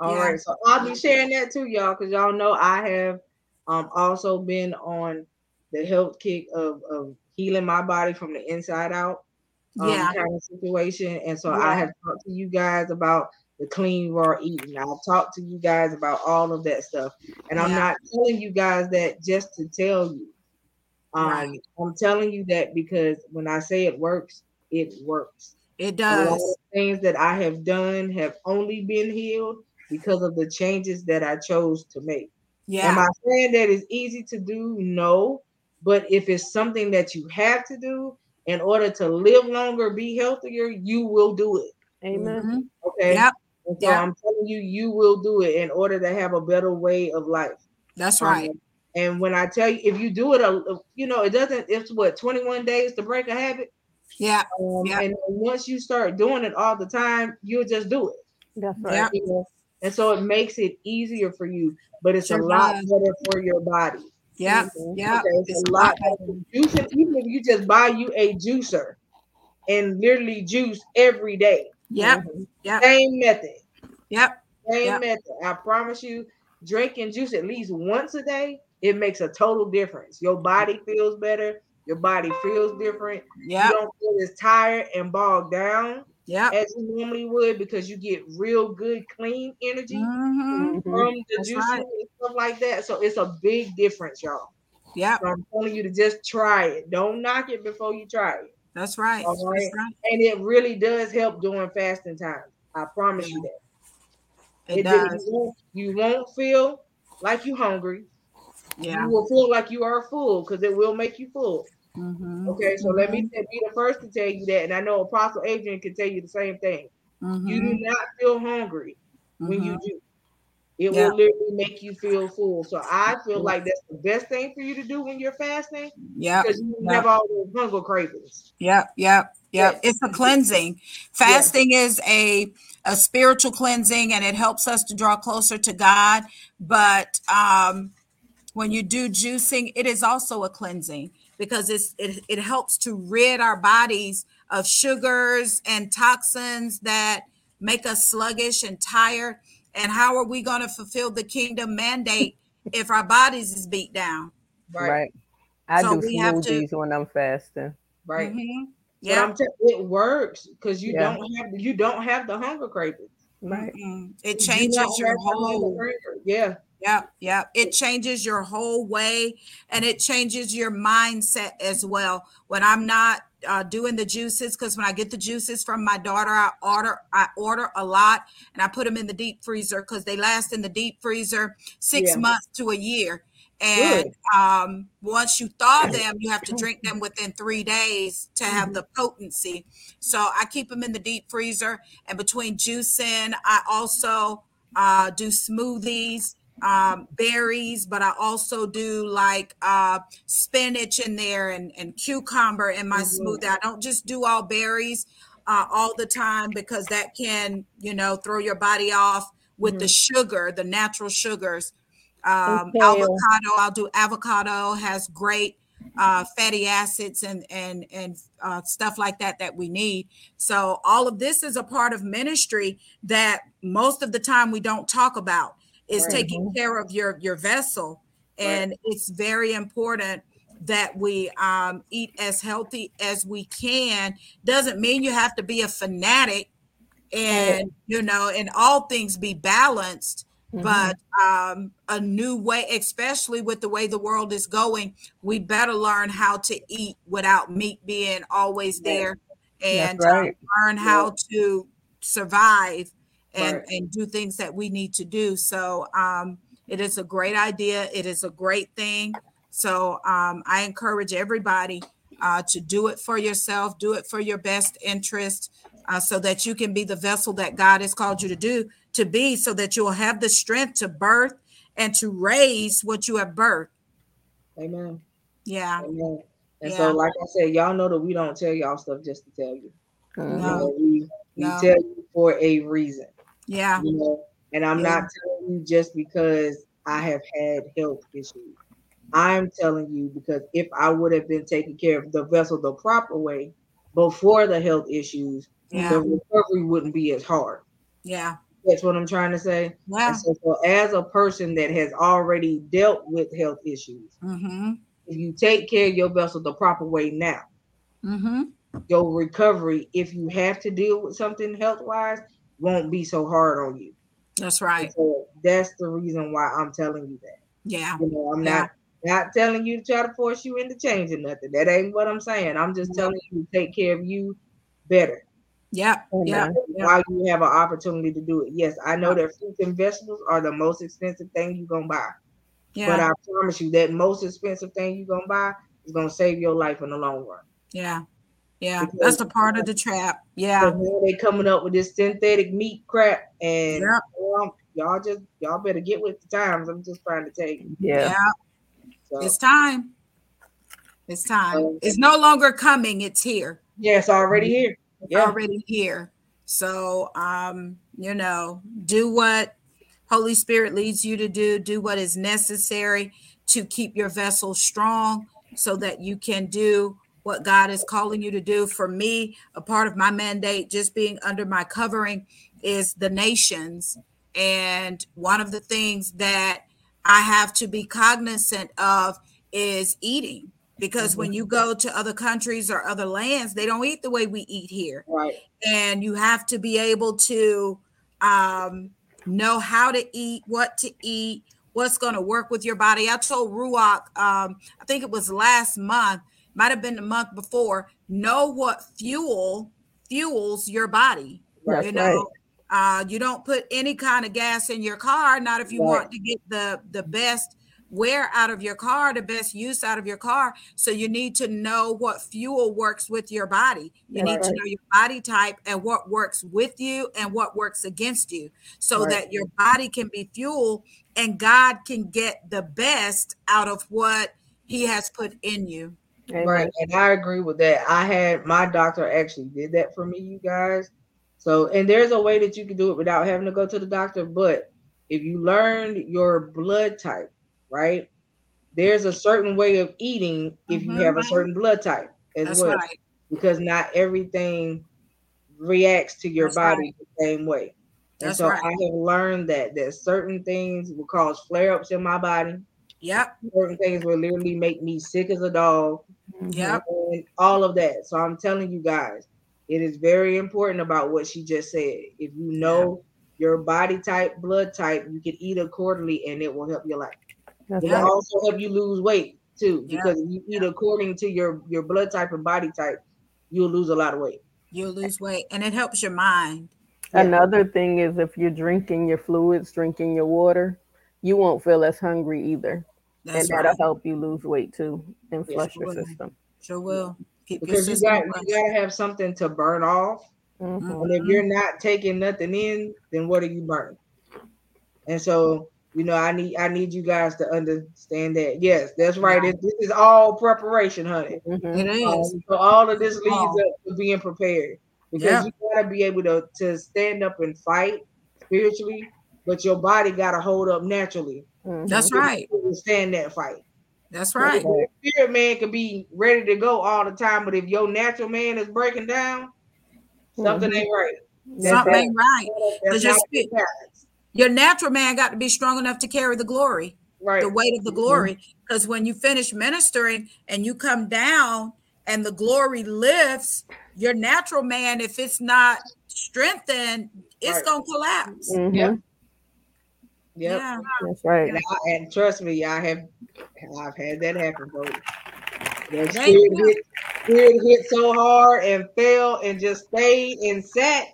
All yeah. right. So I'll be sharing that too, y'all, because y'all know I have um also been on the health kick of, of healing my body from the inside out um, yeah. kind of situation. And so yeah. I have talked to you guys about the clean raw eating. I've talked to you guys about all of that stuff. And I'm not telling you guys that just to tell you. Um, right. I'm telling you that because when I say it works, it works. It does. things that I have done have only been healed because of the changes that I chose to make. Yeah. Am I saying that it's easy to do? No. But if it's something that you have to do in order to live longer, be healthier, you will do it. Amen. Mm-hmm. Okay. Yep. And so yep. I'm telling you, you will do it in order to have a better way of life. That's right. Um, and when I tell you, if you do it, a, you know, it doesn't. It's what 21 days to break a habit. Yeah. Um, And once you start doing it all the time, you'll just do it. That's right. You know? And so it makes it easier for you, but it's sure a lot does. better for your body. Yeah, yeah. Okay, it's, it's a lot. Better. Juicing, even if you just buy you a juicer and literally juice every day. Yeah. Mm-hmm. Yep. Same method. Yep. Same yep. method. I promise you, drinking juice at least once a day, it makes a total difference. Your body feels better. Your body feels different. Yeah. You don't feel as tired and bogged down yeah, as you normally would because you get real good clean energy mm-hmm. from the juice right. and stuff like that. So it's a big difference, y'all. Yeah, so I'm telling you to just try it. Don't knock it before you try it. That's right. All right? That's right. And it really does help during fasting time. I promise yeah. you that. It, it does. You won't, you won't feel like you're hungry. Yeah. You will feel like you are full because it will make you full. Mm-hmm. Okay, so mm-hmm. let me mm-hmm. be the first to tell you that, and I know Apostle Adrienne can tell you the same thing. Mm-hmm. You do not feel hungry when you mm-hmm. do. It yeah. will literally make you feel full. So I feel like that's the best thing for you to do when you're fasting. Yeah, because you yep. have all those hunger cravings. Yep, yep, yep. Yes. It's a cleansing. Fasting yes. is a a spiritual cleansing, and it helps us to draw closer to God. But um, when you do juicing, it is also a cleansing because it's, it, it helps to rid our bodies of sugars and toxins that make us sluggish and tired. And how are we going to fulfill the kingdom mandate if our bodies is beat down? Right. right. I so do smoothies to, when I'm fasting. Right. Mm-hmm. Yeah. T- it works because you yeah. don't have you don't have the hunger cravings. Right. Mm-hmm. It changes you your whole. Yeah. Yeah, yeah. It changes your whole way and it changes your mindset as well. When I'm not uh, doing the juices, because when I get the juices from my daughter, I order I order a lot and I put them in the deep freezer because they last in the deep freezer six yeah. months to a year. And um, once you thaw them, you have to drink them within three days to have mm-hmm. the potency. So I keep them in the deep freezer. And between juicing, I also uh, do smoothies um, berries, but I also do like uh, spinach in there and, and cucumber in my mm-hmm. smoothie. I don't just do all berries uh, all the time because that can, you know, throw your body off with mm-hmm. the sugar, the natural sugars. Um, avocado, I'll do avocado, has great uh, fatty acids and and and uh, stuff like that that we need. So all of this is a part of ministry that most of the time we don't talk about is right. taking care of your your vessel, and right. it's very important that we um, eat as healthy as we can. Doesn't mean you have to be a fanatic and you know, and all things be balanced Mm-hmm. But um, a new way, especially with the way the world is going, we better learn how to eat without meat being always there, and uh, right. learn how to survive and right. and do things that we need to do. So um, it is a great idea. It is a great thing. So um, I encourage everybody uh, to do it for yourself, do it for your best interest, uh, so that you can be the vessel that God has called you to do to be so that you'll have the strength to birth and to raise what you have birthed. Amen. Yeah. Amen. And yeah. so, like I said, y'all know that we don't tell y'all stuff just to tell you. No. You know, we, we no. tell you for a reason. Yeah. You know, and I'm yeah. not telling you just because I have had health issues. I'm telling you because if I would have been taking care of the vessel the proper way before the health issues, yeah. the recovery wouldn't be as hard. Yeah. That's what I'm trying to say. Wow. So, so, as a person that has already dealt with health issues, mm-hmm. if you take care of your vessel the proper way now, mm-hmm. your recovery, if you have to deal with something health wise, won't be so hard on you. That's right. So that's the reason why I'm telling you that. Yeah. You know, I'm yeah. not not telling you to try to force you into changing nothing. That ain't what I'm saying. I'm just mm-hmm. telling you to take care of you better. Yeah, yeah. While you have an opportunity to do it. Yes, I know that fruits and vegetables are the most expensive thing you're gonna buy. Yeah. But I promise you that most expensive thing you're gonna buy is gonna save your life in the long run. Yeah. Yeah, because that's a part of the trap. Yeah. They coming up with this synthetic meat crap and yep. well, y'all just y'all better get with the times. I'm just trying to tell you. Yeah. yeah. So. It's time. It's time. it's no longer coming, it's here. Yeah, it's already here yeah. already here. So, um, you know, do what Holy Spirit leads you to do, do what is necessary to keep your vessel strong so that you can do what God is calling you to do. For me, a part of my mandate, just being under my covering, is the nations. And one of the things that I have to be cognizant of is eating because mm-hmm. when you go to other countries or other lands they don't eat the way we eat here right and you have to be able to um, know how to eat what to eat what's going to work with your body i told ruach um, i think it was last month might have been the month before know what fuel fuels your body That's you know right. Uh, you don't put any kind of gas in your car not if you right. want to get the the best wear out of your car, the best use out of your car. So you need to know what fuel works with your body. You need to know your body type and what works with you and what works against you so right. that your body can be fuel and God can get the best out of what he has put in you. Right. And I agree with that. I had my doctor actually did that for me, you guys. So, and there's a way that you can do it without having to go to the doctor. But if you learn your blood type, right? There's a certain way of eating if mm-hmm. you have a certain blood type as That's well, right. because not everything reacts to your That's body right. the same way. And That's so right. I have learned that that certain things will cause flare ups in my body. Yep. Certain things will literally make me sick as a dog. Mm-hmm. Yep. And all of that. So I'm telling you guys, it is very important about what she just said. If you know your body type, blood type, you can eat accordingly and it will help your life. That's it right. also help you lose weight too, because yeah. you eat according to your your blood type and body type, you'll lose a lot of weight. You'll lose weight, and it helps your mind. Another thing is if you're drinking your fluids, drinking your water, you won't feel as hungry either, That's and that'll help you lose weight too and flush yes, your system. Sure will. Keep because you got you got to have something to burn off, mm-hmm. and if you're not taking nothing in, then what are you burning? And so you know, I need I need you guys to understand that. Yes, that's right. It, this is all preparation, honey. Mm-hmm. It is. Um, so all of this leads oh. up to being prepared because yeah. you gotta be able to to stand up and fight spiritually, but your body gotta hold up naturally. Mm-hmm. That's right. Stand that fight. That's right. Your spirit man could be ready to go all the time, but if your natural man is breaking down, something Mhm. ain't right. That's Something right. ain't right. That's your spirit- Your natural man got to be strong enough to carry the glory. Right. the weight of the glory. Because when you finish ministering and you come down and the glory lifts, your natural man, if it's not strengthened, it's Right. gonna collapse. Mhm. Yep. Yep. Yeah. That's right. And, I, and trust me, I have I've had that happen, folks. That Thank spirit hit, spirit hit so hard and fell and just stayed and sat.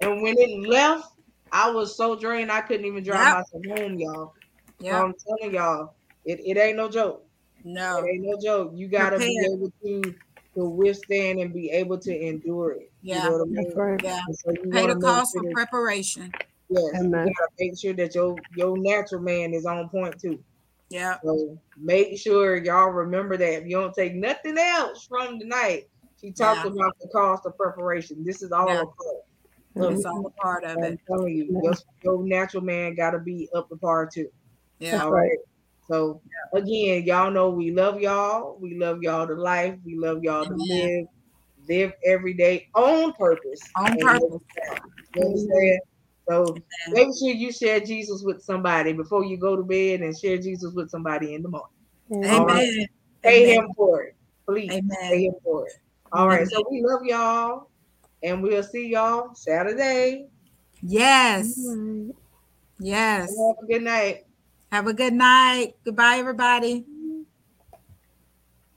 And when it left, I was so drained I couldn't even drive myself home, y'all. So Yeah. I'm telling y'all, it, it ain't no joke. No. It ain't no joke. You gotta be able to to withstand and be able to endure it. You Yeah. know what I mean? Right. Yeah. So you Pay the cost for that- preparation. Yes, you Amen. gotta make sure that your your natural man is on point too. Yeah. So make sure y'all remember that. If you don't take nothing else from tonight, she talked Yeah. about the cost of preparation. This is all Yeah. a part. So It's all a part of I'm it. telling you, your, your natural man gotta be up to par too. Yeah. All right. So again, y'all know we love y'all. We love y'all to life. We love y'all to live, live every day on purpose. On And purpose. You understand? So make sure you share Jesus with somebody before you go to bed and share Jesus with somebody in the morning. All right. Amen. Pay Amen. him for it. Please pay him for it. All right. So we love y'all. And we'll see y'all Saturday. Yes. Right. Yes. Have a good night. Have a good night. Goodbye, everybody.